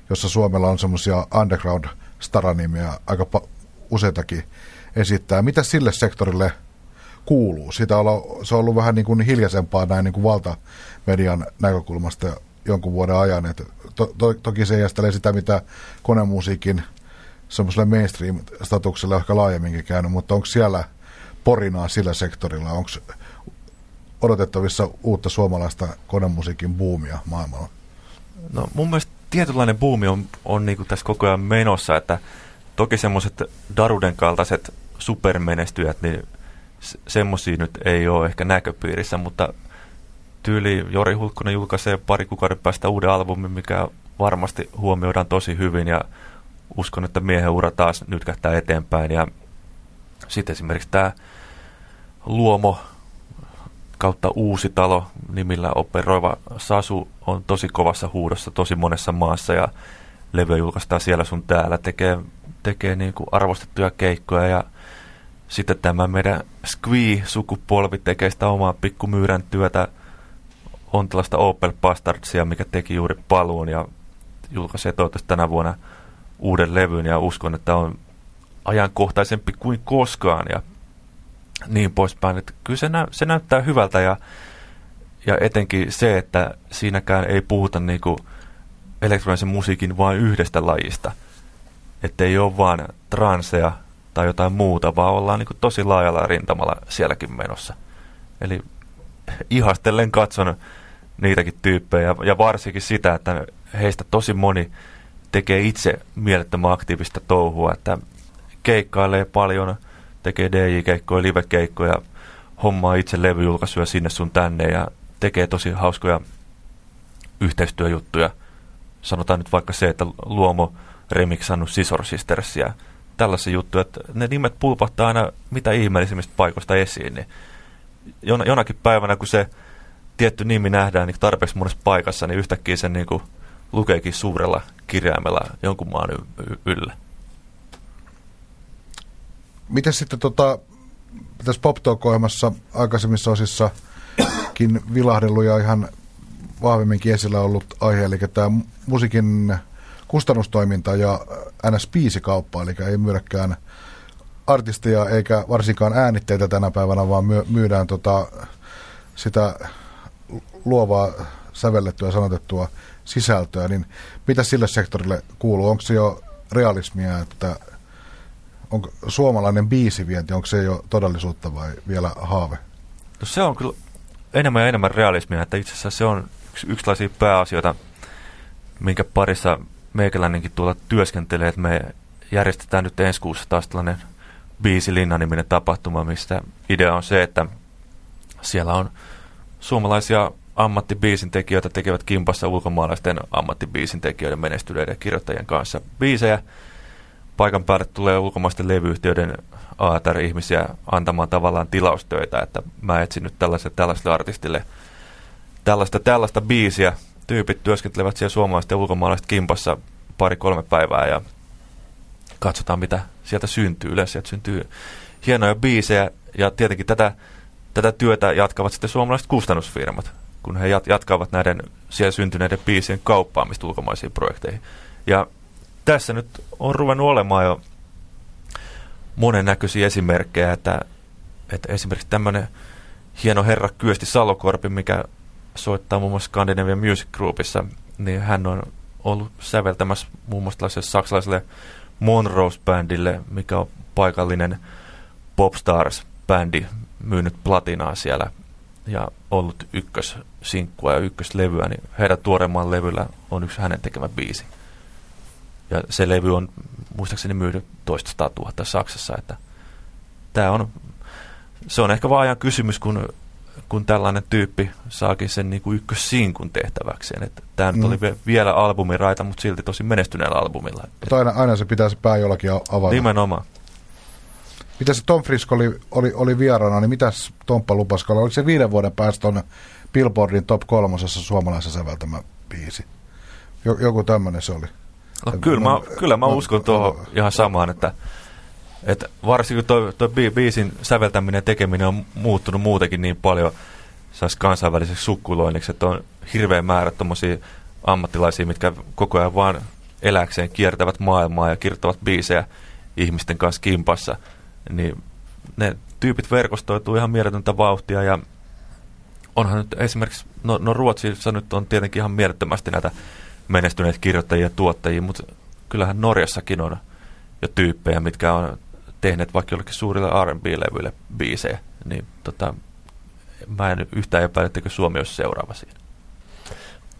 jossa Suomella on semmoisia underground-staranimiä aika pa- useitakin esittää. Mitä sille sektorille kuuluu? Sitä on, se on ollut vähän niin kuin hiljaisempaa näin niin kuin valtamedian näkökulmasta jonkun vuoden ajan. Et to, to, toki se ei sitä, mitä konemusiikin semmoiselle mainstream-statukselle ehkä laajemminkin käynyt, mutta onko siellä porinaa sillä sektorilla? Onko odotettavissa uutta suomalaista konemusiikin buumia maailmalla? No mun mielestä tietynlainen buumi on, on niin kuin tässä koko ajan menossa, että toki semmoiset Daruden kaltaiset supermenestyjät, niin semmoisia nyt ei ole ehkä näköpiirissä, mutta tyyli Jori Hulkkonen julkaisee pari kuukauden päästä uuden albumin, mikä varmasti huomioidaan tosi hyvin ja uskon, että miehen ura taas nyt kähtää eteenpäin. Ja sitten esimerkiksi tämä Luomo kautta Uusi talo nimillä operoiva Sasu on tosi kovassa huudossa tosi monessa maassa ja levy julkaistaan siellä sun täällä, tekee, tekee niin kuin arvostettuja keikkoja ja sitten tämä meidän Squee-sukupolvi tekee sitä omaa pikkumyyrän työtä on tällaista Opel Bastardsia, mikä teki juuri paluun ja julkaisee toivottavasti tänä vuonna uuden levyn ja uskon, että on ajankohtaisempi kuin koskaan ja niin poispäin. Että kyllä se, nä- se näyttää hyvältä ja, ja etenkin se, että siinäkään ei puhuta niinku elektronisen musiikin vain yhdestä lajista. Että ei ole vain transeja tai jotain muuta, vaan ollaan niinku tosi laajalla rintamalla sielläkin menossa. Eli ihastellen katson niitäkin tyyppejä ja varsinkin sitä, että heistä tosi moni tekee itse mielettömän aktiivista touhua, että keikkailee paljon, tekee DJ-keikkoja, live-keikkoja, hommaa itse levyjulkaisuja sinne sun tänne ja tekee tosi hauskoja yhteistyöjuttuja. Sanotaan nyt vaikka se, että Luomo remiksannut Scissor Sistersia. Tällaisia juttuja, että ne nimet pulpahtaa aina mitä ihmeellisimmistä paikoista esiin, niin jonakin päivänä, kun se tietty nimi nähdään niin tarpeeksi monessa paikassa, niin yhtäkkiä se niin lukeekin suurella kirjaimella jonkun maan y- yllä. Miten sitten tota, tässä pop ohjelmassa aikaisemmissa osissakin vilahdellut ja ihan vahvemminkin esillä ollut aihe, eli tämä musiikin kustannustoiminta ja ns. biisikauppa, eli ei myydäkään artisteja eikä varsinkaan äänitteitä tänä päivänä, vaan myydään tota, sitä luovaa sävellettyä ja sanotettua sisältöä, niin mitä sille sektorille kuuluu? Onko se jo realismia, että onko suomalainen biisivienti, onko se jo todellisuutta vai vielä haave? No se on kyllä enemmän ja enemmän realismia, että itse asiassa se on yksi, yksilaisia pääasioita, minkä parissa meikäläinenkin tuolla työskentelee, että me järjestetään nyt ensi kuussa taas tällainen biisi Linna-niminen tapahtuma, mistä idea on se, että siellä on suomalaisia ammattibiisintekijöitä tekevät kimpassa ulkomaalaisten ammattibiisintekijöiden menestyneiden kirjoittajien kanssa biisejä. Paikan päälle tulee ulkomaisten levyyhtiöiden ATR-ihmisiä antamaan tavallaan tilaustöitä, että mä etsin nyt tällaiselle, tällaiselle artistille tällaista, tällaista biisiä. Tyypit työskentelevät siellä suomalaiset ja ulkomaalaiset kimpassa pari-kolme päivää ja katsotaan mitä sieltä syntyy. Yleensä sieltä syntyy hienoja biisejä ja tietenkin tätä, tätä työtä jatkavat sitten suomalaiset kustannusfirmat, kun he jatkavat näiden siellä syntyneiden biisien kauppaamista ulkomaisiin projekteihin. Ja tässä nyt on ruvennut olemaan jo monennäköisiä esimerkkejä, että, että esimerkiksi tämmöinen hieno herra Kyösti Salokorpi, mikä soittaa muun muassa Scandinavian Music Groupissa, niin hän on ollut säveltämässä muun muassa saksalaiselle Monrose-bändille, mikä on paikallinen Popstars-bändi, myynyt platinaa siellä ja ollut ykkössinkkua ja ykköslevyä, niin heidän tuoreemman levyllä on yksi hänen tekemä biisi. Ja se levy on muistaakseni myynyt toista tuhatta Saksassa, että tämä on, se on ehkä vaan ajan kysymys, kun, kun tällainen tyyppi saakin sen niin kuin ykkössinkun tehtäväkseen. Että tämä mm. nyt oli vielä albumiraita, mutta silti tosi menestyneellä albumilla. Mutta aina, aina se pitää se pää jollakin avata. Nimenomaan. Mitä se Tom Frisk oli, oli, oli vieraana, niin mitäs Tomppa lupaskalla? Oliko se viiden vuoden päästä on Billboardin top kolmosessa suomalaisessa säveltämä biisi? Joku tämmöinen se oli. No, kyllä, mä, kyllä mä uskon tuohon ihan samaan, että, että varsinkin tuo, tuo biisin säveltäminen ja tekeminen on muuttunut muutenkin niin paljon saisi kansainväliseksi sukkuloinniksi, että on hirveä määrä tuommoisia ammattilaisia, mitkä koko ajan vaan eläkseen kiertävät maailmaa ja kirjoittavat biisejä ihmisten kanssa kimpassa, niin ne tyypit verkostoituu ihan mieletöntä vauhtia ja onhan nyt esimerkiksi, no, no Ruotsissa nyt on tietenkin ihan mielettömästi näitä menestyneitä kirjoittajia ja tuottajia, mutta kyllähän Norjassakin on jo tyyppejä, mitkä on tehneet vaikka jollekin suurille R&B-levyille biisejä, niin tota, mä en yhtään epäile, että Suomi olisi seuraava siinä.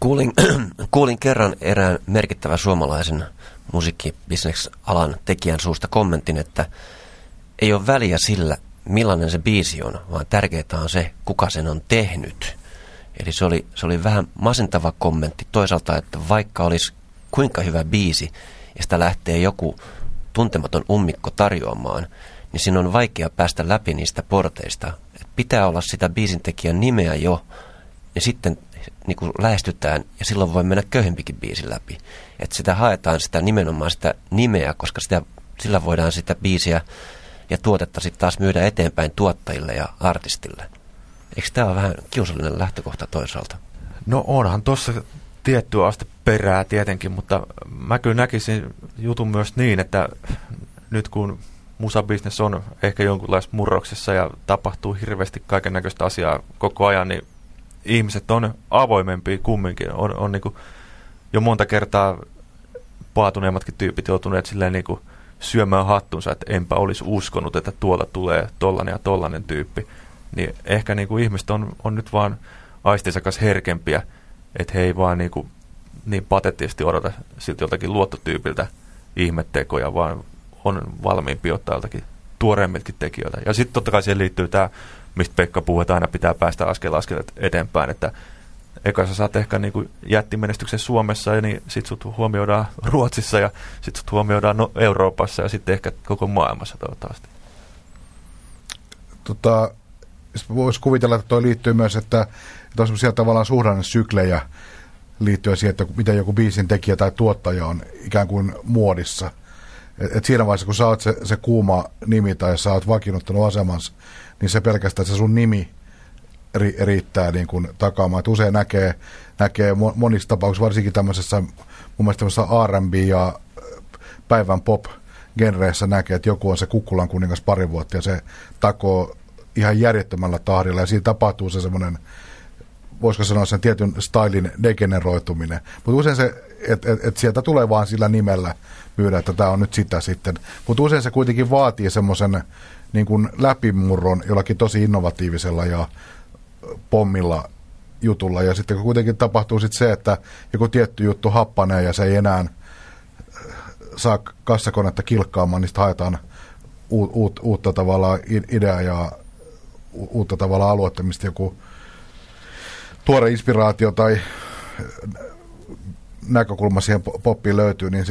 Kuulin, kuulin kerran erään merkittävän suomalaisen musiikkibisneksalan tekijän suusta kommentin, että ei ole väliä sillä, millainen se biisi on, vaan tärkeää on se, kuka sen on tehnyt. Eli se oli, se oli vähän masentava kommentti toisaalta, että vaikka olisi kuinka hyvä biisi ja sitä lähtee joku tuntematon ummikko tarjoamaan, niin siinä on vaikea päästä läpi niistä porteista. Et pitää olla sitä biisintekijän nimeä jo, ja sitten niin kuin lähestytään, ja silloin voi mennä köyhempikin biisi läpi. Että sitä haetaan sitä nimenomaan sitä nimeä, koska sitä, sillä voidaan sitä biisiä ja tuotetta sitten taas myydä eteenpäin tuottajille ja artistille. Eikö tämä ole vähän kiusallinen lähtökohta toisaalta? No onhan tuossa tiettyä aste perää tietenkin, mutta mä kyllä näkisin jutun myös niin, että nyt kun musabisnes on ehkä jonkunlaisessa murroksessa ja tapahtuu hirveästi kaiken näköistä asiaa koko ajan, niin ihmiset on avoimempia kumminkin. On, on niin jo monta kertaa paatuneemmatkin tyypit joutuneet silleen niin kuin syömään hattunsa, että enpä olisi uskonut, että tuolta tulee tollanen ja tollanen tyyppi niin ehkä niin kuin ihmiset on, on nyt vaan aistinsa kanssa herkempiä, että he ei vaan niin, kuin, niin patettisesti odota siltä joltakin luottotyypiltä ihmettekoja, vaan on valmiimpi ottaa joltakin tuoreemmiltakin tekijöiltä. Ja sitten totta kai siihen liittyy tämä, mistä Pekka puhuu, että aina pitää päästä askel askel eteenpäin, että eka sä saat ehkä niin kuin jättimenestyksen Suomessa, ja niin sit sut huomioidaan Ruotsissa, ja sit sut huomioidaan no, Euroopassa, ja sitten ehkä koko maailmassa toivottavasti. Tota, voisi kuvitella, että tuo liittyy myös, että, että on sellaisia tavallaan suhdannesyklejä liittyen siihen, että miten joku biisin tekijä tai tuottaja on ikään kuin muodissa. Et, et siinä vaiheessa, kun sä oot se, se kuuma nimi tai sä oot vakiinnuttanut asemassa, niin se pelkästään se sun nimi ri, riittää niin kuin takaamaan. Että usein näkee, näkee monissa tapauksissa, varsinkin tämmöisessä mun mielestä tämmöisessä R&B ja päivän pop genreissä näkee, että joku on se Kukkulan kuningas pari vuotta ja se takoo ihan järjettömällä tahdilla ja siinä tapahtuu se semmoinen voisiko sanoa sen tietyn stylin degeneroituminen. Mutta usein se, että et, et sieltä tulee vaan sillä nimellä myydä, että tämä on nyt sitä sitten. Mutta usein se kuitenkin vaatii semmoisen niin läpimurron jollakin tosi innovatiivisella ja pommilla jutulla. Ja sitten kuitenkin tapahtuu sitten se, että joku tietty juttu happanee ja se ei enää saa kassakonetta kilkkaamaan, niin haetaan uut, uut, uutta tavalla ideaa ja uutta tavalla aluetta, mistä joku tuore inspiraatio tai näkökulma siihen poppiin löytyy, niin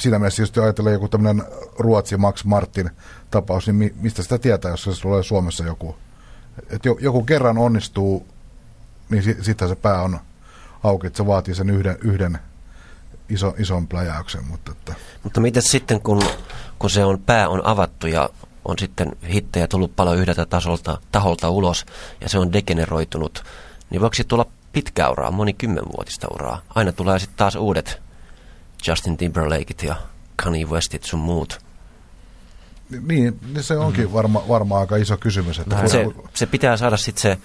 siinä mielessä just ajatellaan joku tämmöinen Ruotsi Max Martin tapaus, niin mistä sitä tietää, jos se tulee Suomessa joku. Että joku kerran onnistuu, niin sitten se pää on auki, että se vaatii sen yhden, yhden iso, ison pläjäyksen. Mutta, että. mutta miten sitten, kun, kun se on, pää on avattu ja on sitten hittejä tullut paljon yhdeltä tasolta, taholta ulos ja se on degeneroitunut, niin voiko tulla pitkä uraa, moni kymmenvuotista uraa? Aina tulee sitten taas uudet Justin Timberlakeit ja Kanye Westit sun muut. Niin, niin se onkin mm-hmm. varma, varmaan aika iso kysymys. Että se, se pitää saada sitten se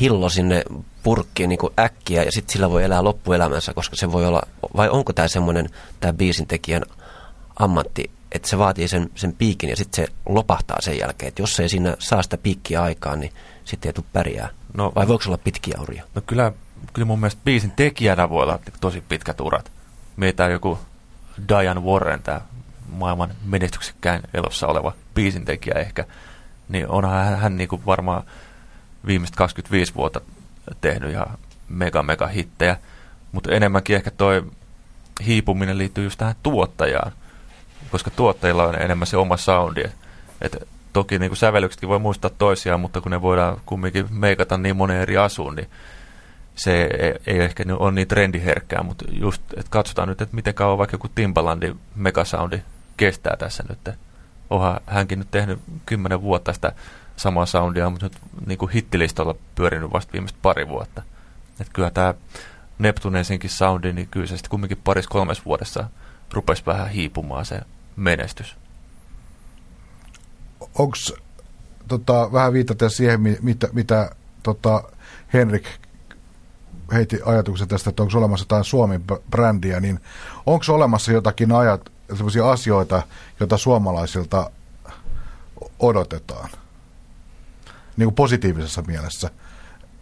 hillo sinne purkkiin niin kuin äkkiä ja sitten sillä voi elää loppuelämänsä, koska se voi olla, vai onko tämä semmoinen tämä biisin tekijän ammatti, että se vaatii sen, sen piikin ja sitten se lopahtaa sen jälkeen. Että jos ei siinä saa sitä piikkiä aikaan, niin sitten ei tule pärjää. No, vai voiko olla pitkiä uria? No kyllä, kyllä mun mielestä biisin tekijänä voi olla tosi pitkät urat. Meitä joku Diane Warren, tämä maailman menestyksekkäin elossa oleva biisintekijä ehkä, niin onhan hän, hän niin kuin varmaan viimeiset 25 vuotta tehnyt ihan mega mega hittejä, mutta enemmänkin ehkä toi hiipuminen liittyy just tähän tuottajaan, koska tuottajilla on enemmän se oma soundi. Et toki niin kuin sävellyksetkin voi muistaa toisiaan, mutta kun ne voidaan kumminkin meikata niin moneen eri asuun, niin se ei, ei ehkä ole niin trendiherkkää, mutta just, että katsotaan nyt, että miten kauan vaikka joku Timbalandin megasoundi kestää tässä nyt. Onhan hänkin nyt tehnyt kymmenen vuotta sitä samaa soundia, mutta nyt niin kuin hittilistalla pyörinyt vasta viimeiset pari vuotta. Että kyllä tämä Neptunesinkin soundi, niin kyllä se sitten kumminkin paris kolmes vuodessa rupesi vähän hiipumaan se menestys. Onko tota, vähän viitata siihen, mitä, mitä tota, Henrik heitti ajatuksen tästä, että onko olemassa jotain Suomi-brändiä, niin onko olemassa jotakin ajat, asioita, joita suomalaisilta odotetaan? Niin kuin positiivisessa mielessä.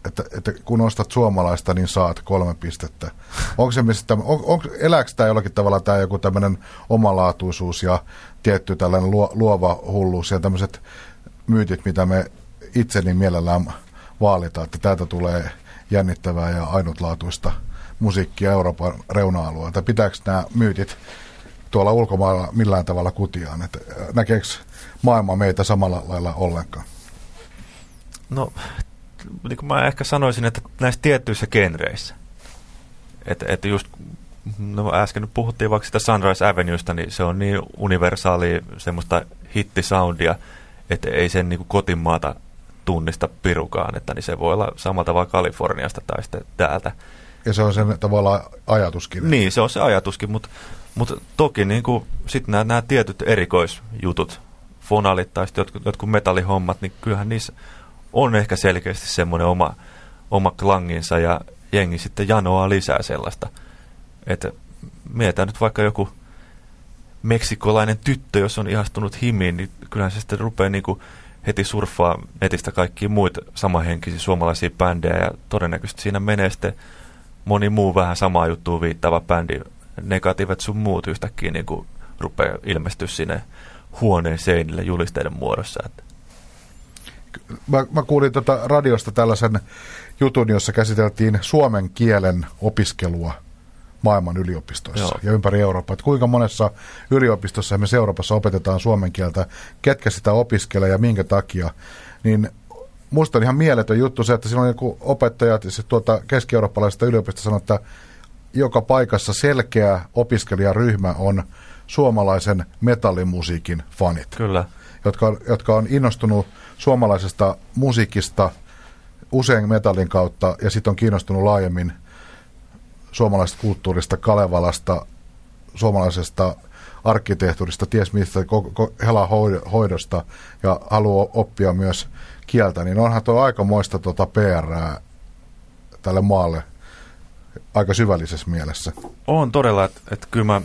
Että, että kun ostat suomalaista, niin saat kolme pistettä. Onko se, mistä, on, on, elääkö tämä jollakin tavalla tämä joku tämmöinen omalaatuisuus ja tietty tällainen luo, luova hulluus ja tämmöiset myytit, mitä me itse niin mielellään vaalitaan, että täältä tulee jännittävää ja ainutlaatuista musiikkia Euroopan reuna-alueelta. Pitääkö nämä myytit tuolla ulkomailla millään tavalla kutiaan? Että näkeekö maailma meitä samalla lailla ollenkaan? No, niin kuin mä ehkä sanoisin, että näissä tiettyissä genreissä. Että, että just, no äsken nyt puhuttiin vaikka sitä Sunrise Avenuesta, niin se on niin universaali semmoista hittisoundia, että ei sen niin kuin kotimaata tunnista pirukaan, että niin se voi olla samalla tavalla Kaliforniasta tai sitten täältä. Ja se on sen tavallaan ajatuskin. Niin, se on se ajatuskin, mutta, mutta toki niin sitten nämä, nämä tietyt erikoisjutut, fonalit tai jotkut, jotkut metallihommat, niin kyllähän niissä on ehkä selkeästi semmoinen oma, oma klanginsa ja jengi sitten janoaa lisää sellaista. Että mietitään nyt vaikka joku meksikolainen tyttö, jos on ihastunut himiin, niin kyllähän se sitten rupeaa niin heti surffaa netistä kaikkia muita samahenkisiä suomalaisia bändejä ja todennäköisesti siinä menee sitten moni muu vähän samaa juttua viittaava bändi, negatiivet sun muut yhtäkkiä niin kuin rupeaa ilmestyä sinne huoneen seinille julisteiden muodossa. Että. Mä, mä kuulin tota radiosta tällaisen jutun, jossa käsiteltiin suomen kielen opiskelua – maailman yliopistoissa Joo. ja ympäri Eurooppaa. Että kuinka monessa yliopistossa me Euroopassa opetetaan suomen kieltä, ketkä sitä opiskelee ja minkä takia, niin musta on ihan mieletön juttu se, että silloin joku opettajat se tuota keski-eurooppalaisesta yliopistosta sanoi, että joka paikassa selkeä opiskelijaryhmä on suomalaisen metallimusiikin fanit. Kyllä. Jotka, jotka on innostunut suomalaisesta musiikista usein metallin kautta ja sitten on kiinnostunut laajemmin suomalaisesta kulttuurista, Kalevalasta, suomalaisesta arkkitehtuurista, ties mistä, helan hoidosta ja haluaa oppia myös kieltä, niin onhan tuo aikamoista tuota PR tälle maalle aika syvällisessä mielessä. On todella, että, että kyllä mä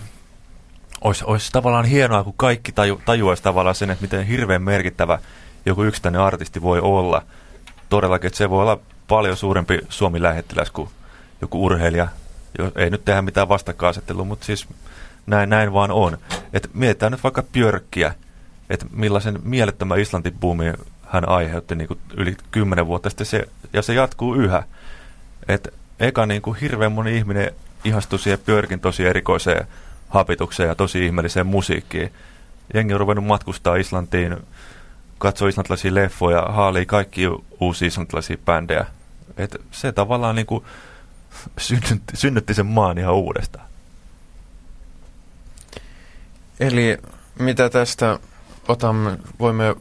olisi, olisi tavallaan hienoa, kun kaikki taju, tajuaisi tavallaan sen, että miten hirveän merkittävä joku yksittäinen artisti voi olla. Todellakin, että se voi olla paljon suurempi Suomi-lähettiläs kuin joku urheilija. Ei nyt tehdä mitään vastakkainasettelua, mutta siis näin, näin vaan on. Et mietitään nyt vaikka Björkkiä, että millaisen mielettömän Islanti-boomin hän aiheutti niin kuin yli kymmenen vuotta sitten, se, ja se jatkuu yhä. Et eka niin kuin hirveän moni ihminen ihastui siihen Björkin tosi erikoiseen hapitukseen ja tosi ihmeelliseen musiikkiin. Jengi on ruvennut matkustaa Islantiin, katsoo islantilaisia leffoja, haalii kaikki uusia islantilaisia bändejä. Et se tavallaan niin kuin synnytti, synnytti sen maan ihan uudestaan. Eli mitä tästä otamme, voimme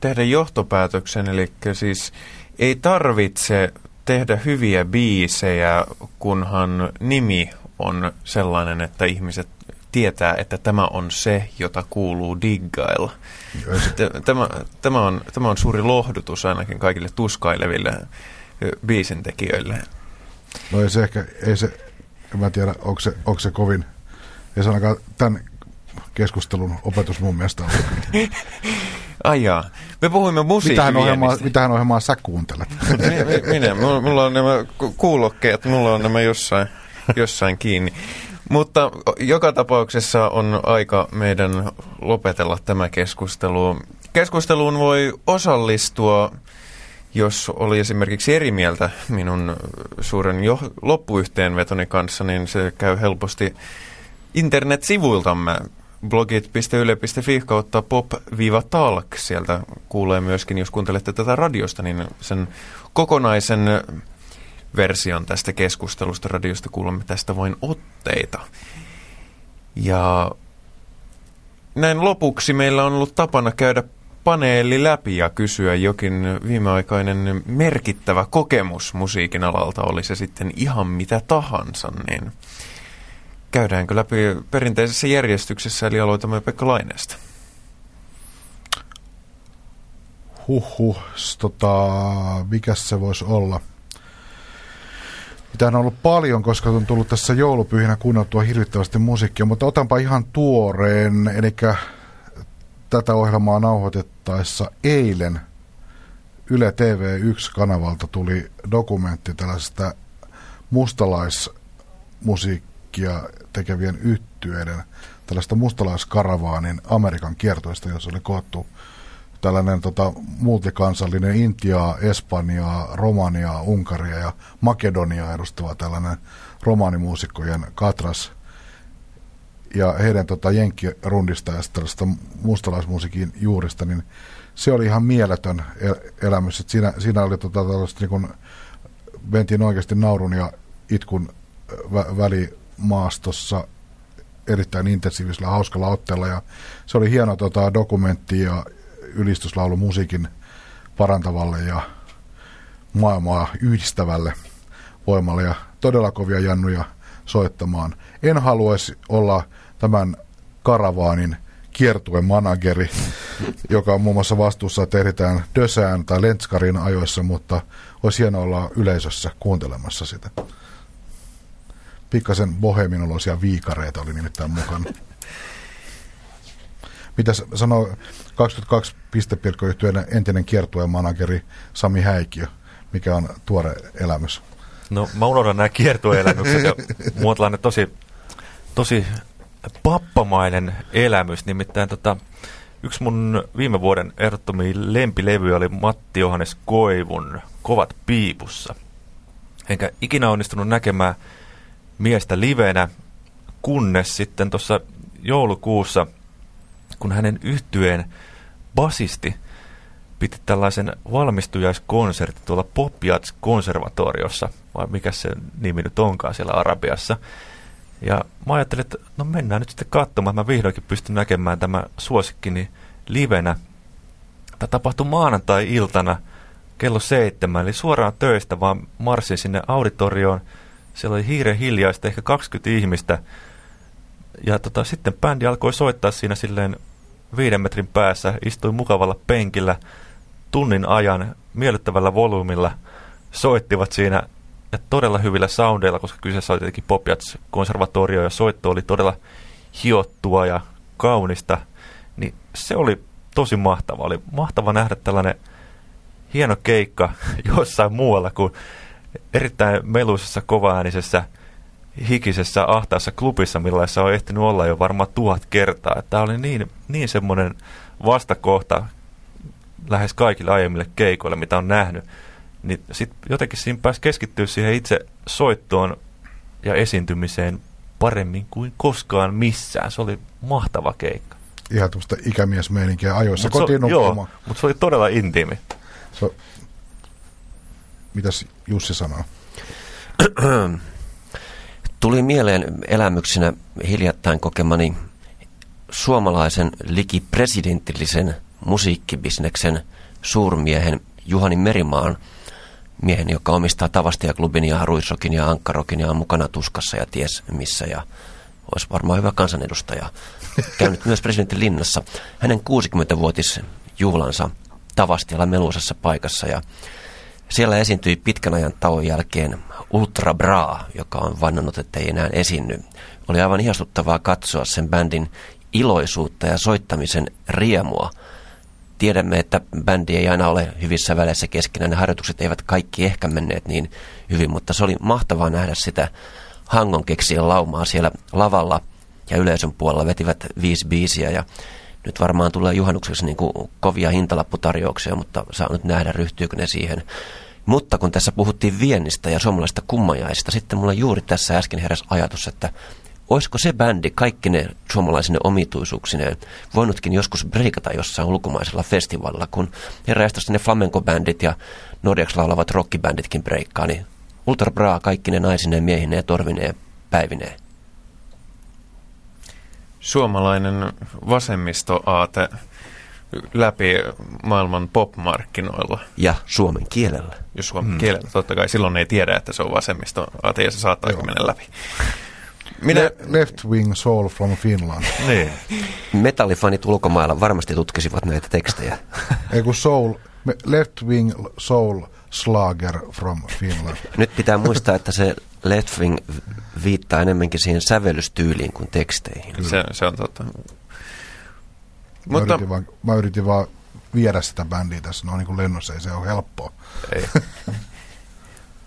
tehdä johtopäätöksen, eli siis ei tarvitse tehdä hyviä biisejä, kunhan nimi on sellainen, että ihmiset tietää, että tämä on se, jota kuuluu diggailla. Tämä, tämä, on, tämä on suuri lohdutus ainakin kaikille tuskaileville biisintekijöille. No ei se ehkä, ei se, en mä tiedä, onko se, onko se kovin, ei se ainakaan tämän keskustelun opetus mun mielestä ollut. Ai jaa. Me puhuimme musiikkiviennistä. Mitähän ohjelmaa, mitähän ohjelmaa sä kuuntelet? Minä, mulla on nämä kuulokkeet, mulla on nämä jossain, jossain kiinni. Mutta joka tapauksessa on aika meidän lopetella tämä keskustelu. Keskusteluun voi osallistua, jos oli esimerkiksi eri mieltä minun suuren jo loppuyhteenvetoni kanssa, niin se käy helposti internetsivuiltamme blogit.yle.fi kautta pop-talk. Sieltä kuulee myöskin, jos kuuntelette tätä radiosta, niin sen kokonaisen version tästä keskustelusta radiosta kuulemme tästä vain otteita. Ja näin lopuksi meillä on ollut tapana käydä paneeli läpi ja kysyä jokin viimeaikainen merkittävä kokemus musiikin alalta, oli se sitten ihan mitä tahansa, niin käydäänkö läpi perinteisessä järjestyksessä, eli aloitamme Pekka Laineesta. Huhhuh, tota, mikä se voisi olla? Mitä on ollut paljon, koska on tullut tässä joulupyhinä kuunneltua hirvittävästi musiikkia, mutta otanpa ihan tuoreen, eli tätä ohjelmaa nauhoitettaessa eilen Yle TV1-kanavalta tuli dokumentti tällaisesta mustalaismusiikkia tekevien yhtyeiden tällaista mustalaiskaravaanin Amerikan kiertoista, jossa oli koottu tällainen tota, multikansallinen Intiaa, Espanjaa, Romaniaa, Unkaria ja Makedoniaa edustava tällainen romaanimuusikkojen katras ja heidän tota, jenkkirundista ja tällaista mustalaismusiikin juurista, niin se oli ihan mieletön el- elämys. Et siinä, siinä oli tota, tällaista niin kun, mentiin oikeasti naurun ja itkun vä- välimaastossa erittäin intensiivisellä hauskalla otteella ja se oli hieno tota, dokumentti ja ylistyslaulu musiikin parantavalle ja maailmaa yhdistävälle voimalle ja todella kovia jannuja soittamaan. En haluaisi olla tämän karavaanin kiertuen manageri, joka on muun muassa vastuussa, että ehditään Dösään tai Lentskarin ajoissa, mutta olisi hienoa olla yleisössä kuuntelemassa sitä. Pikkasen boheminoloisia viikareita oli nimittäin mukana. Mitä sanoo 22 pistepilkkoyhtiöiden entinen kiertueen manageri Sami Häikiö, mikä on tuore elämys? No mä unohdan nämä kiertueelämykset ja mulla tosi, tosi pappamainen elämys, nimittäin tota, yksi mun viime vuoden ehdottomia lempilevy oli Matti Johannes Koivun Kovat piipussa. Enkä ikinä onnistunut näkemään miestä livenä, kunnes sitten tuossa joulukuussa – kun hänen yhtyeen basisti piti tällaisen valmistujaiskonsertin tuolla Popiats konservatoriossa, vai mikä se nimi nyt onkaan siellä Arabiassa. Ja mä ajattelin, että no mennään nyt sitten katsomaan, mä vihdoinkin pystyn näkemään tämä suosikkini livenä. Tämä tapahtui maanantai-iltana kello seitsemän, eli suoraan töistä, vaan marssin sinne auditorioon. Siellä oli hiiren hiljaista, ehkä 20 ihmistä. Ja tota, sitten bändi alkoi soittaa siinä silleen viiden metrin päässä, istui mukavalla penkillä tunnin ajan miellyttävällä volyymilla, soittivat siinä ja todella hyvillä soundeilla, koska kyseessä oli tietenkin Popjats konservatorio ja soitto oli todella hiottua ja kaunista, niin se oli tosi mahtava. Oli mahtava nähdä tällainen hieno keikka jossain muualla kuin erittäin meluisessa, kovaäänisessä, hikisessä, ahtaassa klubissa, millaisessa on ehtinyt olla jo varmaan tuhat kertaa. Tämä oli niin, niin semmoinen vastakohta lähes kaikille aiemmille keikoille, mitä on nähnyt. Niin sitten jotenkin siinä pääsi keskittyä siihen itse soittoon ja esiintymiseen paremmin kuin koskaan missään. Se oli mahtava keikka. Ihan tuosta ikämiesmeininkiä ajoissa mut kotiin se, Joo, mutta se oli todella intiimi. Se, mitäs Jussi sanoo? Tuli mieleen elämyksenä hiljattain kokemani suomalaisen liki presidentillisen musiikkibisneksen suurmiehen Juhani Merimaan miehen, joka omistaa Tavastia-klubin ja Ruisrokin ja Ankkarokin ja on mukana tuskassa ja ties missä ja olisi varmaan hyvä kansanedustaja. Käynyt myös presidentin linnassa. Hänen 60-vuotisjuhlansa Tavastialla meluisessa paikassa ja siellä esiintyi pitkän ajan tauon jälkeen Ultra Bra, joka on vannannut, että ei enää esiinny. Oli aivan ihastuttavaa katsoa sen bändin iloisuutta ja soittamisen riemua. Tiedämme, että bändi ei aina ole hyvissä väleissä keskenään. Ne harjoitukset eivät kaikki ehkä menneet niin hyvin, mutta se oli mahtavaa nähdä sitä Hangon keksien laumaa siellä lavalla ja yleisön puolella vetivät viisi biisiä ja nyt varmaan tulee juhannukseksi niin kuin kovia hintalapputarjouksia, mutta saa nyt nähdä, ryhtyykö ne siihen. Mutta kun tässä puhuttiin viennistä ja suomalaisista kummajaisista, sitten mulla juuri tässä äsken heräsi ajatus, että olisiko se bändi kaikki ne suomalaisine omituisuuksineen voinutkin joskus breikata jossain ulkomaisella festivaalilla, kun eräistä ne flamenco-bändit ja norjaksi laulavat rockibänditkin breikkaa, niin Ultra Bra kaikki ne naisineen, miehineen torvineen päivineen. Suomalainen vasemmistoaate läpi maailman popmarkkinoilla. Ja suomen kielellä. Ja suomen hmm. kielellä, totta kai. Silloin ei tiedä, että se on vasemmistoaate ja se saattaa mennä läpi. Minä... Le- left Wing Soul from Finland. niin. Metallifanit ulkomailla varmasti tutkisivat näitä tekstejä. Ei kun Soul, Left Wing Soul Slager from Finland. Nyt pitää muistaa, että se Left Wing viittaa enemmänkin siihen sävellystyyliin kuin teksteihin. Se, se on totta. Mä, Mutta... yritin vaan, mä yritin vaan viedä sitä bändiä tässä no niin kuin lennossa, ei se ole helppoa. Ei.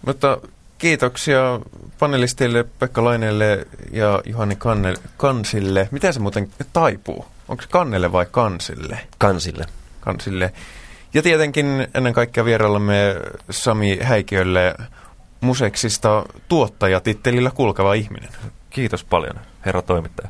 Mutta kiitoksia panelistille Pekka Laineelle ja Juhani Kanne, Kansille. Miten se muuten taipuu? Onko se Kannelle vai Kansille? Kansille. Kansille. Ja tietenkin ennen kaikkea vieraillamme Sami Häikiölle museksista tuottajatittelillä kulkeva ihminen. Kiitos paljon, herra toimittaja.